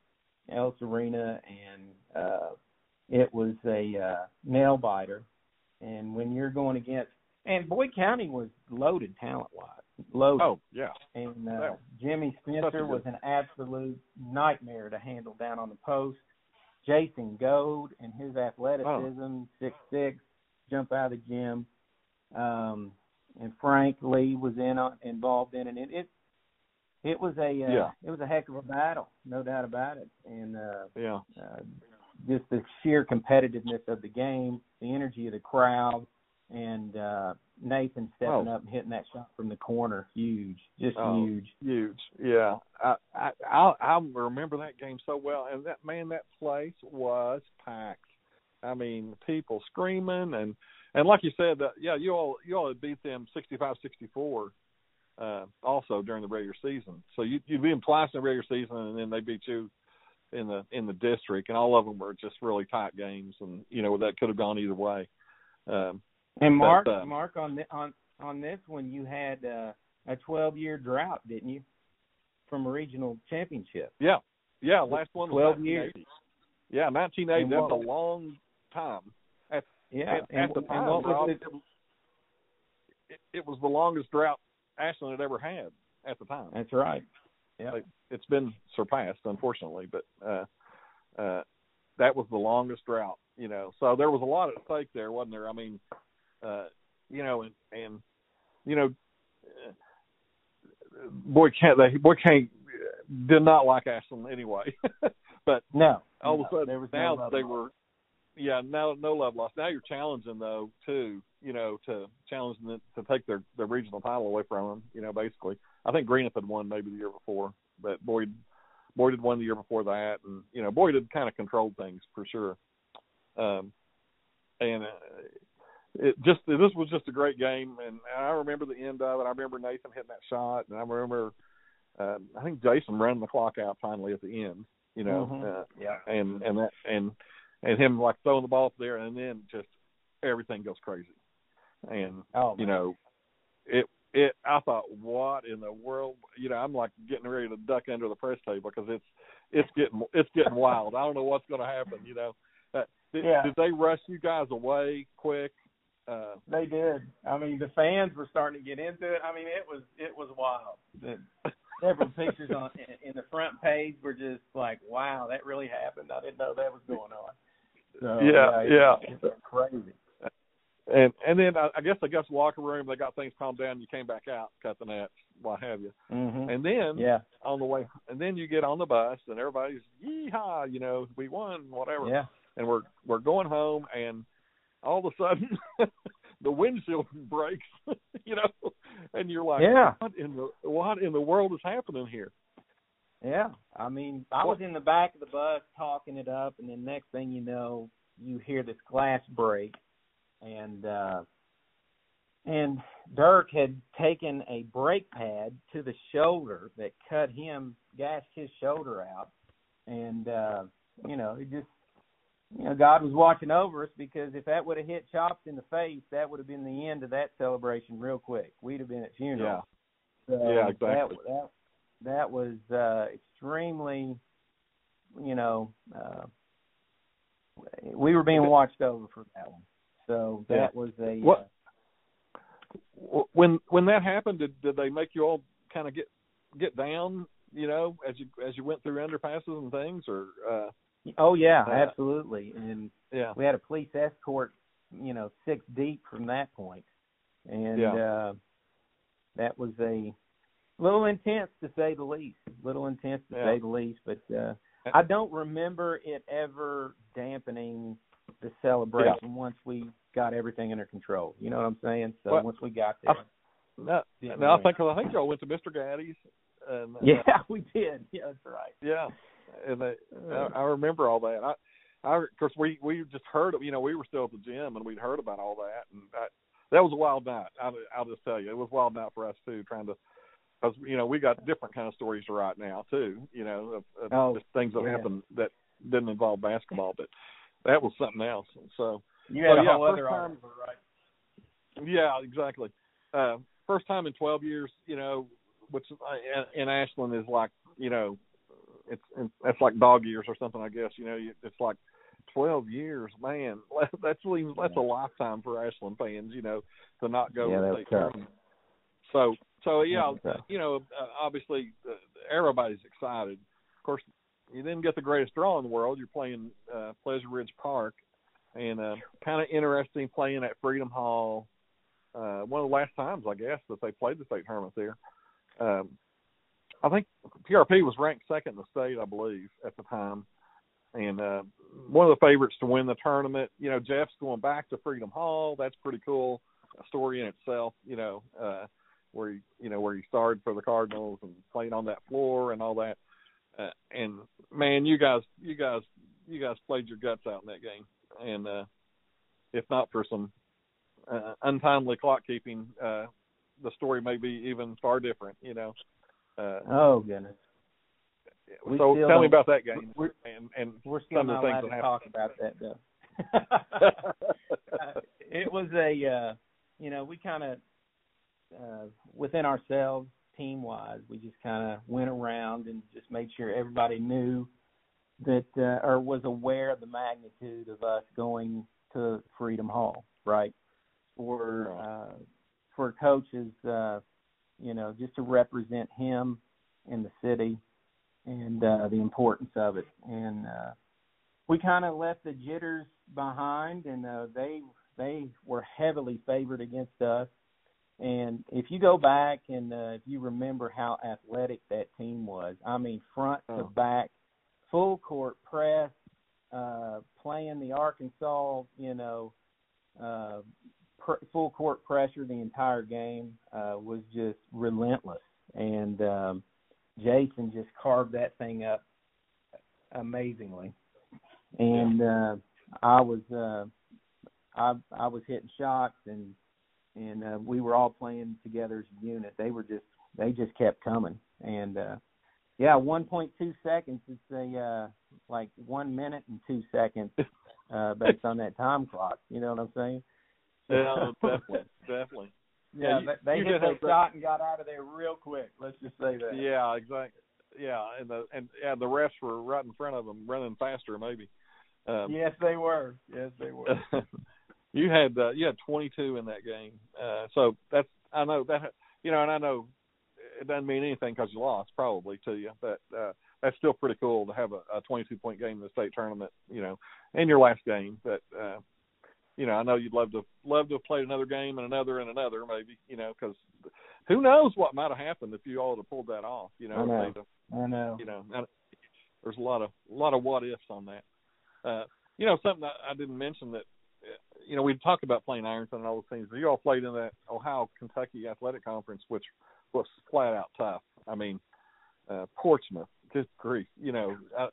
El Serena and uh it was a uh, nail biter. And when you're going against, and Boyd County was loaded talent wise, loaded. Oh yeah. and uh. Jimmy Spencer was an absolute nightmare to handle down on the post. Jason Gold and his athleticism, six six, jump out of the gym. Um, and Frank Lee was in on, involved in it. It it, it was a uh, Yeah. it was a heck of a battle, no doubt about it. And uh, Yeah. uh, just the sheer competitiveness of the game, the energy of the crowd, and uh, Nathan stepping Oh. up and hitting that shot from the corner, huge, just Oh. huge. Huge, yeah. I, I I I remember that game so well, and that man, that place was packed. I mean, people screaming and and like you said, uh, yeah, you all you all had beat them sixty five sixty four, uh, also during the regular season. So you you beat them twice in the regular season, and then they beat you in the in the district, and all of them were just really tight games, and you know that could have gone either way. Um, And Mark, But, uh, Mark on the, on on this one, you had uh, a 12 year drought, didn't you, from a regional championship? Yeah, yeah. Last one was 12 years. Yeah, 1980. And That's a long time. Yeah, At, and, at the and time, Rob, it? it, was, it, it was the longest drought Ashland had ever had at the time. That's right. Yeah, Like, It's been surpassed, unfortunately, but uh, uh, that was the longest drought. You know, so there was a lot at stake there, wasn't there? I mean, uh, you know, and and you know, boy can't they boy can't did not like Ashland anyway. (laughs) but no, all no, of a sudden now no they were yeah, now no love lost. Now you're challenging though too, you know, to challenge them to take their their regional title away from them. You know, basically, I think Greenup had won maybe the year before, but Boyd Boyd had won the year before that, and you know Boyd had kind of controlled things for sure. Um, and uh, it just this was just a great game, and I remember the end of it. I remember Nathan hitting that shot, and I remember uh, I think Jason ran the clock out finally at the end. You know, mm-hmm. uh, yeah, and and that and and him like throwing the ball up there, and then just everything goes crazy, and oh, you know, it it. I thought, what in the world? You know, I'm like getting ready to duck under the press table because it's it's getting it's getting wild. I don't know what's going to happen. You know, uh, did, yeah. did they rush you guys away quick? Uh, they did. I mean, the fans were starting to get into it. I mean, it was it was wild. The, (laughs) several pictures on in, in the front page were just like, wow, that really happened. I didn't know that was going on. So, yeah, yeah, it's, it's crazy. And and then I, I guess I guess locker room they got things calmed down. You came back out, cut the nets, what have you. Mm-hmm. And then yeah, on the way, and then you get on the bus and everybody's yeehaw, you know, we won, whatever. Yeah. And we're we're going home, and all of a sudden (laughs) the windshield (laughs) breaks, (laughs) you know, and you're like, yeah, what in the what in the world is happening here? Yeah, I mean, I was in the back of the bus talking it up, and then next thing you know, you hear this glass break, and uh and Dirk had taken a brake pad to the shoulder that cut him, gashed his shoulder out, and uh, you know, it just, you know, God was watching over us because if that would have hit Chops in the face, that would have been the end of that celebration real quick. We'd have been at funeral. Yeah. So yeah, exactly. That, that, that was uh, extremely, you know, uh, we were being watched over for that one. So that yeah. was a. What, uh, when when that happened, did did they make you all kind of get get down? You know, as you as you went through underpasses and things, or. uh Oh yeah, uh, absolutely, and yeah, we had a police escort, you know, six deep from that point, and yeah. uh that was a little intense to say the least. Little intense to yeah. say the least, but uh I don't remember it ever dampening the celebration yeah. once we got everything under control. You know what I'm saying? So well, once we got there. I, no, no, I think I think y'all went to Mr. Gatti's. And, yeah, uh, (laughs) we did. Yeah, that's right. Yeah, and they, I, I remember all that. I, I, of course, we we just heard. You know, we were still at the gym, and we'd heard about all that, and I, that was a wild night. I, I'll just tell you, it was a wild night for us too, trying to because you know we got different kind of stories to write now too. You know, of, of oh, just things that yeah. happened that didn't involve basketball, but that was something else. So you had so, a yeah, whole other time, article, right? Yeah, exactly. Uh, first time in 12 years, you know, which in Ashland is like, you know, it's that's like dog years or something, I guess. You know, it's like 12 years, man. (laughs) That's really that's a lifetime for Ashland fans, you know, to not go yeah, to that state tough. tournament. So, so yeah, you know, uh, obviously uh, everybody's excited. Of course, you didn't get the greatest draw in the world. You're playing uh, Pleasure Ridge Park, and uh, kind of interesting playing at Freedom Hall. Uh, one of the last times, I guess, that they played the state tournament there. Um, I think PRP was ranked second in the state, I believe, at the time, and uh, one of the favorites to win the tournament. You know, Jeff's going back to Freedom Hall. That's pretty cool, a story in itself. You know, uh, where he, you know where he started for the Cardinals and played on that floor and all that. Uh, and man, you guys, you guys, you guys played your guts out in that game. And uh, if not for some uh, untimely clock keeping, uh, the story may be even far different. You know. Uh, oh goodness. We so tell me about that game we're, and and we're still some not of the things allowed that to talk about that though. (laughs) uh, it was a uh, you know we kind of uh, within ourselves team wise we just kind of went around and just made sure everybody knew that uh, or was aware of the magnitude of us going to Freedom Hall right for uh, for coaches uh, you know, just to represent him in the city and uh, the importance of it. And uh, we kind of left the jitters behind, and uh, they they were heavily favored against us. And if you go back and uh, if you remember how athletic that team was, I mean, front to Oh. back, full court press, uh, playing the Arkansas, you know, uh, pr- full court pressure the entire game uh, was just relentless. And um, Jason just carved that thing up amazingly. And uh, I was uh, I I was hitting shots and and uh, we were all playing together as a unit. They were just they just kept coming and uh, yeah, 1.2 seconds. It's a uh, like one minute and two seconds (laughs) uh, based on that time clock. You know what I'm saying? (laughs) Yeah, definitely, definitely. Yeah, Yeah, you- they, they you hit shot and got out of there real quick. Let's just say that. Yeah, exactly. Yeah, and the and yeah, the refs were right in front of them, running faster maybe. Um, Yes, they were. Yes, they were. (laughs) you had uh, you had 22 in that game, uh, so that's I know that you know, and I know it doesn't mean anything because you lost probably to you, but uh, that's still pretty cool to have a, a 22 point game in the state tournament, you know, in your last game. But uh, you know, I know you'd love to love to have played another game and another and another maybe, you know, because who knows what might have happened if you all had pulled that off, you know. I know. have- I know. you know, and there's a lot of a lot of what ifs on that. Uh, you know, something I, I didn't mention that you know we talked about playing Ironton and all those things. You all played in that Ohio Kentucky Athletic Conference, which was flat out tough. I mean, uh, Portsmouth, good grief, you know, uh,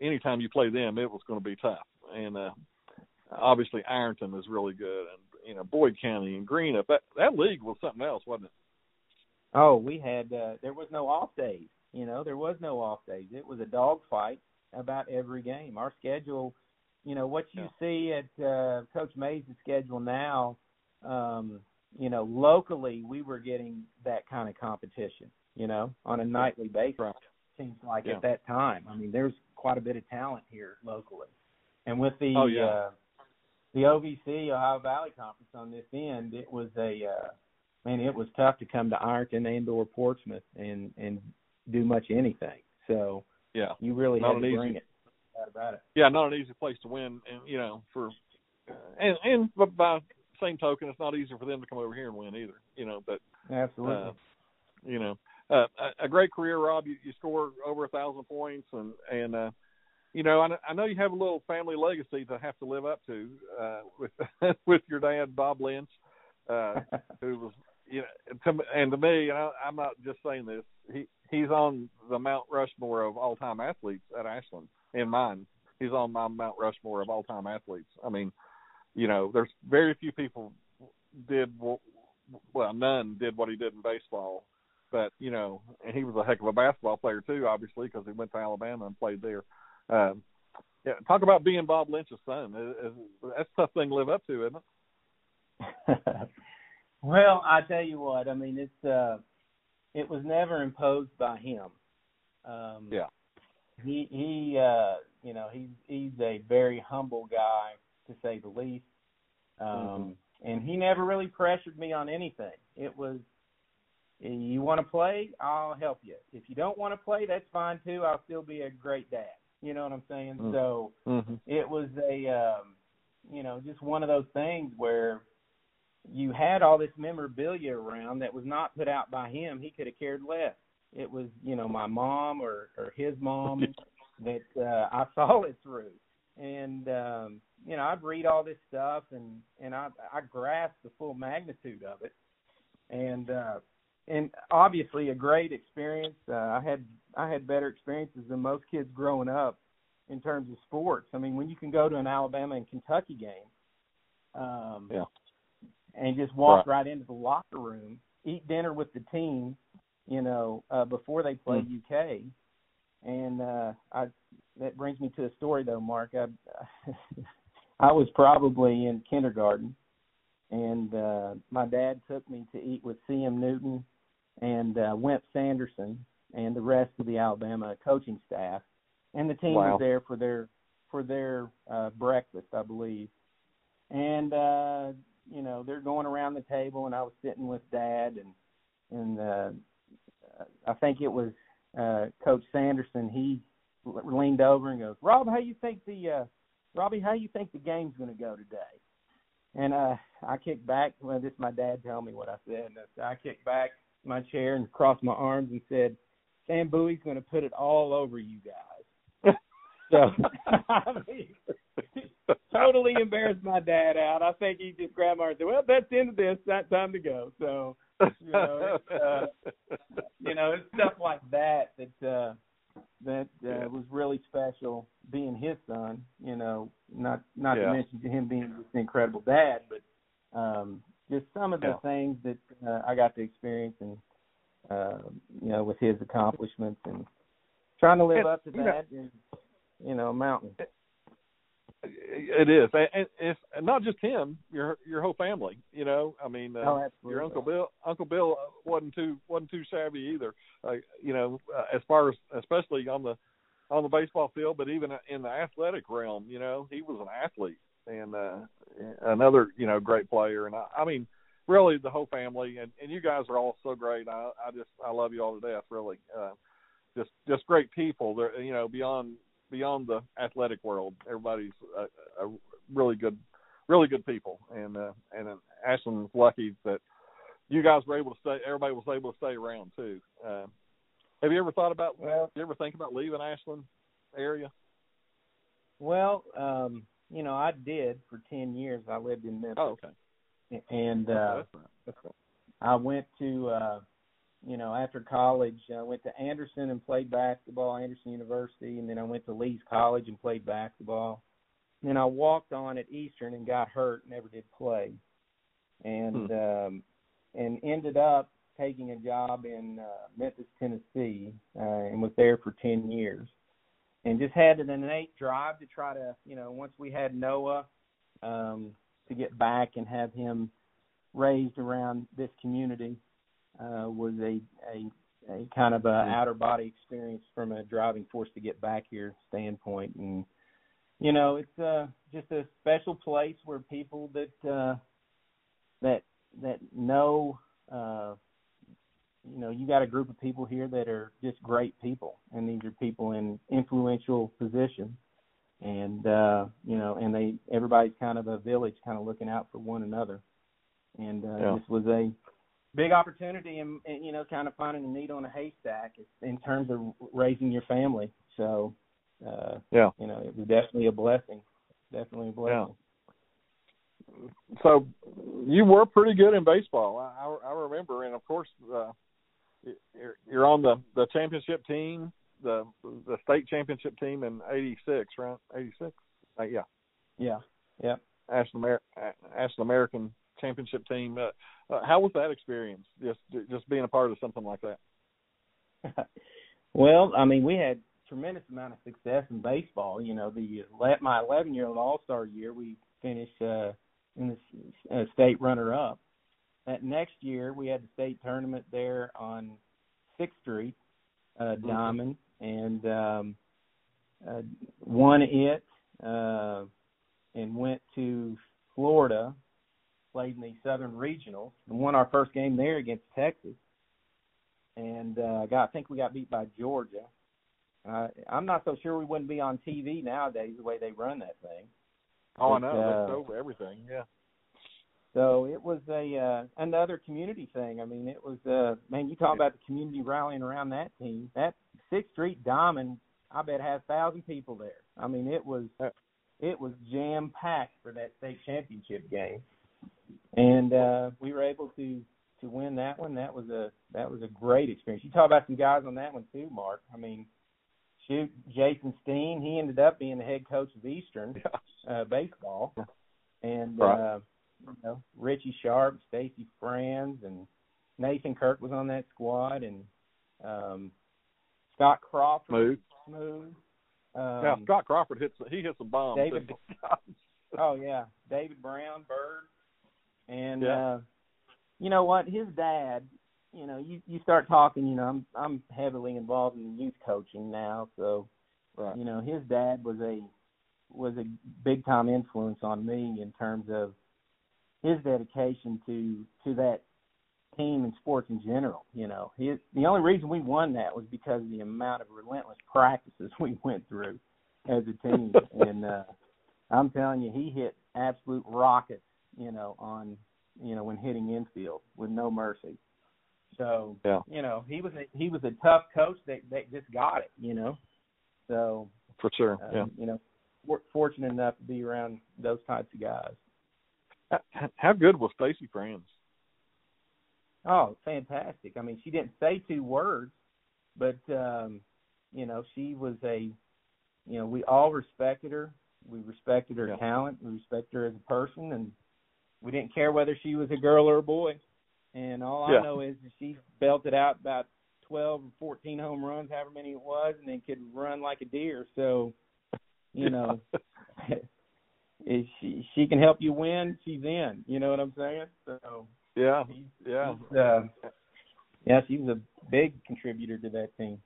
anytime you play them, it was going to be tough. And uh, obviously Ironton was really good, and you know Boyd County and Greenup. That that league was something else, wasn't it? Oh, we had uh there was no off days. You know, there was no off days. It was a dogfight about every game. Our schedule, you know, what you see at uh Coach Mays' schedule now, um, you know, locally we were getting that kind of competition, you know, on a nightly basis. Right. Seems like Yeah. at that time. I mean, there's quite a bit of talent here locally. And with the Oh, yeah. uh the OVC Ohio Valley Conference on this end, it was a uh man, it was tough to come to Ironton and or Portsmouth and and do much anything. So Yeah. you really Not had to an bring easy- it. Doubt about it. yeah, not an easy place to win, and you know, for and and but by same token, it's not easy for them to come over here and win either. You know, but Absolutely. uh, you know, uh, a, a great career, Rob. You, you score over a thousand points, and and uh, you know, I, I know you have a little family legacy to have to live up to uh, with (laughs) with your dad, Bob Lynch, uh, (laughs) who was you know, to, and to me, and I, I'm not just saying this. He he's on the Mount Rushmore of all time athletes at Ashland. In mine, he's on my Mount Rushmore of all time athletes. I mean, you know, there's very few people did well, none did what he did in baseball. But you know, and he was a heck of a basketball player too, obviously, because he went to Alabama and played there. Um, yeah, talk about being Bob Lynch's son. It- it- That's a tough thing to live up to, isn't it? (laughs) well, I tell you what, I mean it's uh it was never imposed by him. Um Yeah. He he uh you know, he's he's a very humble guy to say the least. Um Mhm. and he never really pressured me on anything. It was you want to play, I'll help you. If you don't want to play, that's fine too. I'll still be a great dad. You know what I'm saying? Mm. So Mm-hmm. it was a um you know just one of those things where you had all this memorabilia around that was not put out by him he could have cared less it was you know my mom or or his mom (laughs) that uh i saw it through and um you know i'd read all this stuff and and i i grasped the full magnitude of it and uh and obviously a great experience uh, i had i had better experiences than most kids growing up in terms of sports. I mean, when you can go to an Alabama and Kentucky game, um, Yeah. and just walk Right. right. into the locker room, eat dinner with the team, you know, uh, before they play Mm. UK, and uh, I that brings me to a story though, Mark. I (laughs) I was probably in kindergarten, and uh, my dad took me to eat with C.M. Newton and uh, Wimp Sanderson and the rest of the Alabama coaching staff and the team Wow. was there for their for their uh breakfast i believe and uh you know they're going around the table and i was sitting with dad and and uh i think it was uh coach sanderson he leaned over and goes rob how you think the uh robbie how you think the game's going to go today and uh, I kicked back. Well, this my dad telling me what I said. And I kicked back my chair and crossed my arms and said, "Sam Bowie's going to put it all over you guys." (laughs) so (laughs) I mean, totally embarrassed my dad out. I think he just grabbed my arm and said, "Well, that's the end of this. It's time to go." So you know, it's, uh, you know, it's stuff like that that uh, that uh, yeah. was really special. Being his son, you know, not not yeah. to mention to him being this incredible dad, but um, just some of the yeah. things that uh, I got to experience and uh, you know with his accomplishments and trying to live and, up to that is you know a mountain. It is, and it's not just him. Your your whole family. You know, I mean, uh, oh, your Uncle Bill. Uncle Bill wasn't too wasn't too shabby either. Uh, you know, uh, as far as especially on the on the baseball field, but even in the athletic realm, you know, he was an athlete and uh another you know great player. And I, I mean, really the whole family and and you guys are all so great. I I just I love you all to death. Really, uh, just just great people. They're you know beyond beyond the athletic world. Everybody's a, a really good, really good people, and uh, and Ashland's lucky that you guys were able to stay. Everybody was able to stay around too. Uh, have you ever thought about? Well, you ever think about leaving Ashland area? Well, um, you know, I did for ten years. I lived in Memphis. Oh, okay. And uh, that's right. That's right. I went to uh, you know, after college, I went to Anderson and played basketball, Anderson University, and then I went to Lee's College and played basketball. And then I walked on at Eastern and got hurt, never did play, and hmm. um, and ended up taking a job in uh, Memphis, Tennessee, uh, and was there for ten years, and just had an innate drive to try to, you know, once we had Noah, um, to get back and have him raised around this community uh, was a, a a kind of a outer body experience from a driving force to get back here standpoint. And you know it's uh just a special place where people that uh that that know uh you know you got a group of people here that are just great people. And these are people in influential positions. And uh you know and they everybody's kind of a village kind of looking out for one another. And uh yeah. this was a big opportunity and, and you know kind of finding a needle in a haystack in terms of raising your family. So uh yeah, you know it was definitely a blessing, definitely a blessing. Yeah. So you were pretty good in baseball. I, I remember, and of course, uh, you're, you're on the the championship team, the the state championship team in '86, right? '86, uh, yeah, yeah, yeah. Ashland, Amer- Ashland American championship team. Uh, uh, how was that experience? Just just being a part of something like that. (laughs) well, I mean, we had tremendous amount of success in baseball. You know, the my 11 year old All Star year, we finished uh, in the uh, state runner up. That next year, we had the state tournament there on Sixth Street, uh, mm-hmm. Diamond, and um, uh, won it, uh, and went to Florida played in the Southern Regionals and won our first game there against Texas. And uh, got, I think we got beat by Georgia. Uh, I'm not so sure we wouldn't be on TV nowadays the way they run that thing. Oh, but, I know. Uh, That's over everything. Yeah. So it was a uh, another community thing. I mean, it was uh, man. You talk about the community rallying around that team. That Sixth Street Diamond, I bet has thousand people there. I mean, it was it was jam packed for that state championship game and uh, we were able to to win that one. That was a that was a great experience. You talk about some guys on that one too, Mark. I mean, shoot, Jason Steen. He ended up being the head coach of Eastern uh, baseball, and right. uh, you know Richie Sharp, Stacy Franz, and Nathan Kirk was on that squad, and um, Scott Crawford. Smooth. Smooth. Um, yeah, Scott Crawford hits he hits some bombs. David, (laughs) oh yeah, David Brown, Bird, and yeah. uh you know what, his dad, you know, you you start talking, you know, I'm I'm heavily involved in youth coaching now, so right. you know, his dad was a was a big time influence on me in terms of his dedication to to that team and sports in general. You know, his the only reason we won that was because of the amount of relentless practices (laughs) we went through as a team. (laughs) and uh I'm telling you, he hit absolute rockets you know, on you know when hitting infield with no mercy. So yeah. you know he was a, he was a tough coach that that just got it. You know, so for sure, um, yeah. You know, fortunate enough to be around those types of guys. How good was Stacy Franz? Oh, fantastic! I mean, she didn't say two words, but um, you know, she was a, you know, we all respected her. We respected her yeah. talent. We respected her as a person, and we didn't care whether she was a girl or a boy. And all yeah. I know is that she belted out about twelve or fourteen home runs, however many it was, and then could run like a deer. So, you know, (laughs) if she she can help you win, she's in. You know what I'm saying? So yeah, yeah, uh, yeah. She was a big contributor to that team.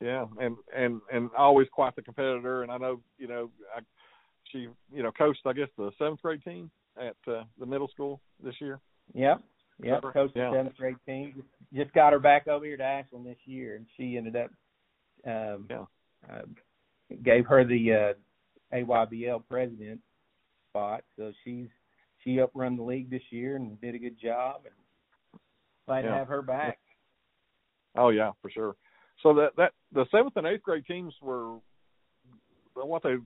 Yeah, and and and always quite the competitor. And I know you know I, she you know coached I guess the seventh grade team at uh, the middle school this year. Yep. Yep, coached yeah. the seventh grade team. Just got her back over here to Ashland this year, and she ended up um, yeah. uh, gave her the uh, AYBL president spot. So she's she up run the league this year and did a good job. And glad yeah. to have her back. Oh yeah, for sure. So that that the seventh and eighth grade teams were what they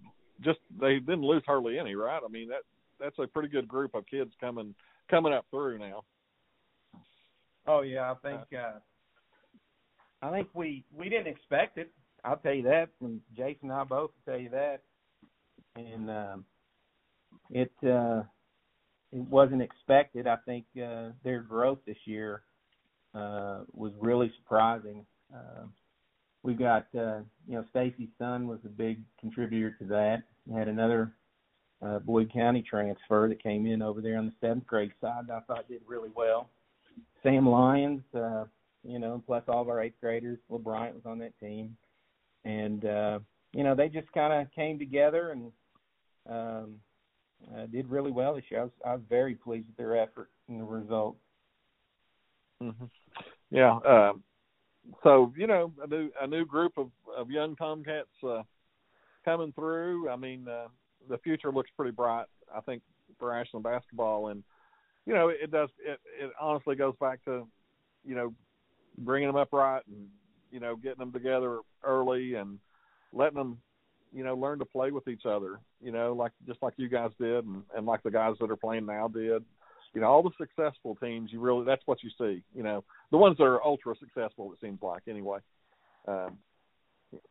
just they didn't lose hardly any, right? I mean that that's a pretty good group of kids coming coming up through now. Oh yeah, I think uh, I think we we didn't expect it. I'll tell you that, and Jason and I both will tell you that. And um, it uh, it wasn't expected. I think uh, their growth this year uh, was really surprising. Uh, we got uh, you know Stacy's son was a big contributor to that. We had another uh, Boyd County transfer that came in over there on the seventh grade side. That I thought did really well. Sam Lyons, uh, you know, plus all of our eighth graders. Will Bryant was on that team, and uh, you know they just kind of came together and um, uh, did really well this year. I was, I was very pleased with their effort and the result. Mm-hmm. Yeah. Um, so you know, a new a new group of of young Tomcats uh, coming through. I mean, uh, the future looks pretty bright. I think for Ashland basketball, and you know, it does. It it honestly goes back to you know bringing them up right and you know getting them together early and letting them you know learn to play with each other. You know, like just like you guys did, and and like the guys that are playing now did you know all the successful teams you really that's what you see you know the ones that are ultra successful it seems like anyway um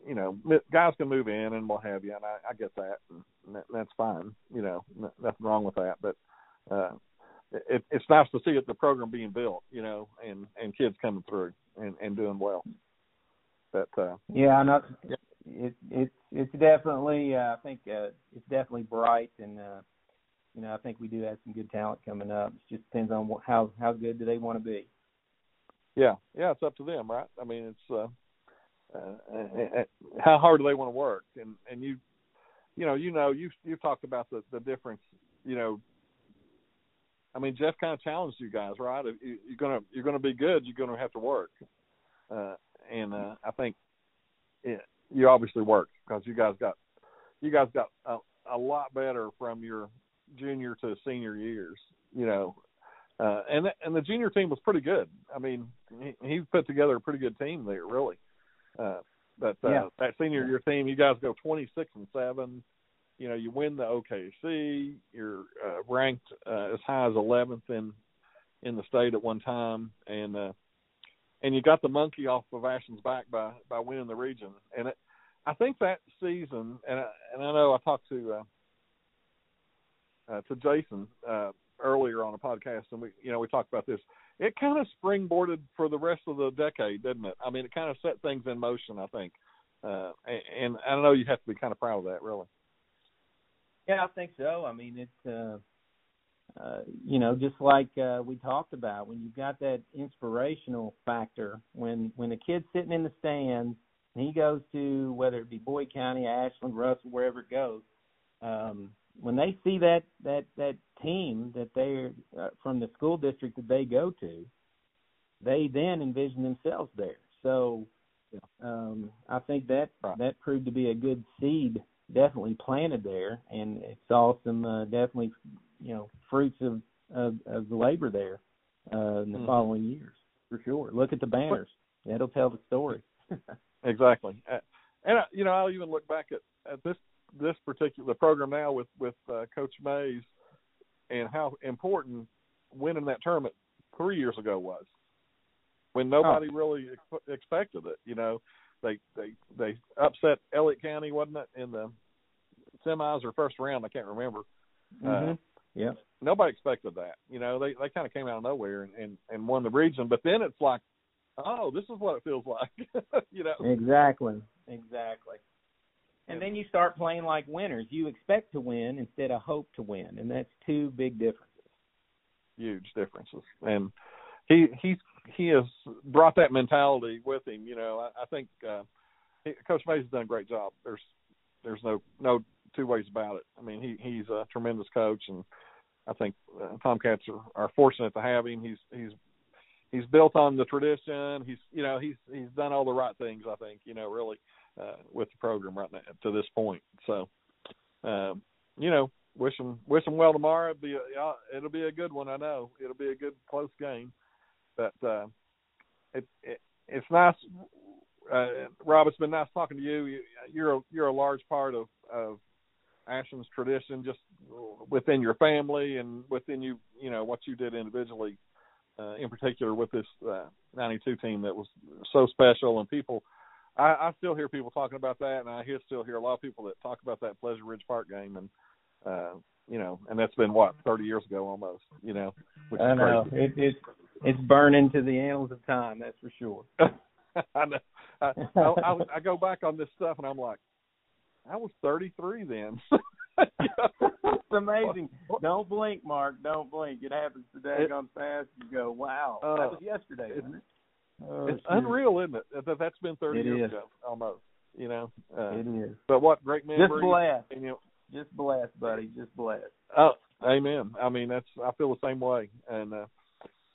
you know guys can move in and what have you and i, I get that and that, that's fine you know nothing wrong with that but uh it, it's nice to see the program being built you know and and kids coming through and and doing well but uh yeah no it it's it's definitely uh, i think uh it's definitely bright and uh you know, I think we do have some good talent coming up. It just depends on what, how how good do they want to be. Yeah, yeah, it's up to them, right? I mean, it's uh, uh, (laughs) how hard do they want to work, and and you, you know, you know, you you've talked about the the difference. You know, I mean, Jeff kind of challenged you guys, right? You, you're gonna you're gonna be good. You're gonna have to work, uh, and uh, I think it, you obviously worked because you guys got you guys got a, a lot better from your junior to senior years, you know. Uh, and and the junior team was pretty good. I mean, he, he put together a pretty good team there, really. Uh, but uh, yeah. that senior year team, you guys go twenty six and seven. You know, you win the OKC. You're uh, ranked uh, as high as eleventh in in the state at one time, and uh, and you got the monkey off of Ashland's back by by winning the region. And it, I think that season, and I, and I know I talked to. Uh, uh, to Jason uh, earlier on a podcast, and we, you know, we talked about this. It kind of springboarded for the rest of the decade, didn't it? I mean, it kind of set things in motion. I think, uh, and, and I know you have to be kind of proud of that, really. Yeah, I think so. I mean, it's uh, uh, you know, just like uh, we talked about, when you've got that inspirational factor, when when a kid's sitting in the stands and he goes to whether it be Boyd County, Ashland, Russell, wherever it goes. Um, when they see that that that team that they're uh, from the school district that they go to, they then envision themselves there. So um, I think that that proved to be a good seed, definitely planted there, and it's awesome. Uh, definitely, you know fruits of of, of the labor there uh, in the mm. following years for sure. Look at the banners; that'll tell the story. (laughs) exactly, and you know I'll even look back at at this this particular program now with with uh, Coach Mays and how important winning that tournament three years ago was when nobody oh. really ex- expected it. You know, they they they upset Elliott County, wasn't it, in the semis or first round? I can't remember. Mm-hmm. Uh, yeah. Nobody expected that. You know, they they kind of came out of nowhere and, and and won the region. But then it's like, oh, this is what it feels like. (laughs) you know. Exactly. Exactly. And then you start playing like winners. You expect to win instead of hope to win, and that's two big differences. Huge differences. And he he's he has brought that mentality with him. You know, I, I think uh, he, Coach Mays has done a great job. There's there's no no two ways about it. I mean, he he's a tremendous coach, and I think uh, Tomcats are, are fortunate to have him. He's he's he's built on the tradition. He's you know he's he's done all the right things. I think you know really uh, with the program right now to this point. So, um, you know, wish him wish him well tomorrow. It'll be a, it'll be a good one. I know it'll be a good close game but uh, it, it it's nice. Uh, Rob, it's been nice talking to you. You're a, you're a large part of of Ashland's tradition, just within your family and within you. You know what you did individually, uh, in particular with this uh, '92 team that was so special, and people. I, I still hear people talking about that, and I hear still hear a lot of people that talk about that Pleasure Ridge Park game, and uh, you know, and that's been what 30 years ago almost. You know, which I know it, it it's burning to the annals of time. That's for sure. (laughs) I, know. I, I, I go back on this stuff and I'm like, I was 33 then. (laughs) it's amazing. Don't blink, Mark. Don't blink. It happens today it, on fast. You go, wow, uh, that was yesterday, it, isn't it? Oh, it's shoot. unreal, isn't it? That that's been 30 it years is. ago, almost. You know. Uh, it is. But what great memories. Just blessed. And, you know, Just blessed, buddy. Just blessed. Oh, amen. I mean, that's I feel the same way, and uh,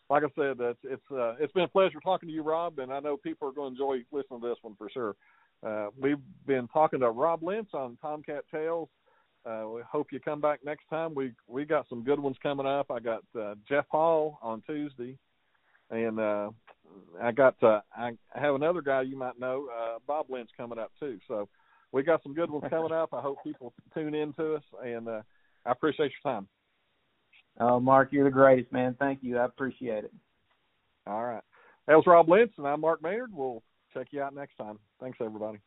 like I said, it's it's uh, it's been a pleasure talking to you, Rob, and I know people are going to enjoy listening to this one for sure. Uh, we've been talking to Rob Lentz on Tomcat Tales. Uh, we hope you come back next time. We we got some good ones coming up. I got uh, Jeff Hall on Tuesday, and uh, I got uh, I have another guy you might know, uh, Bob Lentz, coming up too. So we got some good ones coming up. I hope people tune in to us, and uh, I appreciate your time. Oh, Mark, you're the greatest, man. Thank you. I appreciate it. All right. That was Rob Lentz, and I'm Mark Maynard. We'll check you out next time. Thanks, everybody.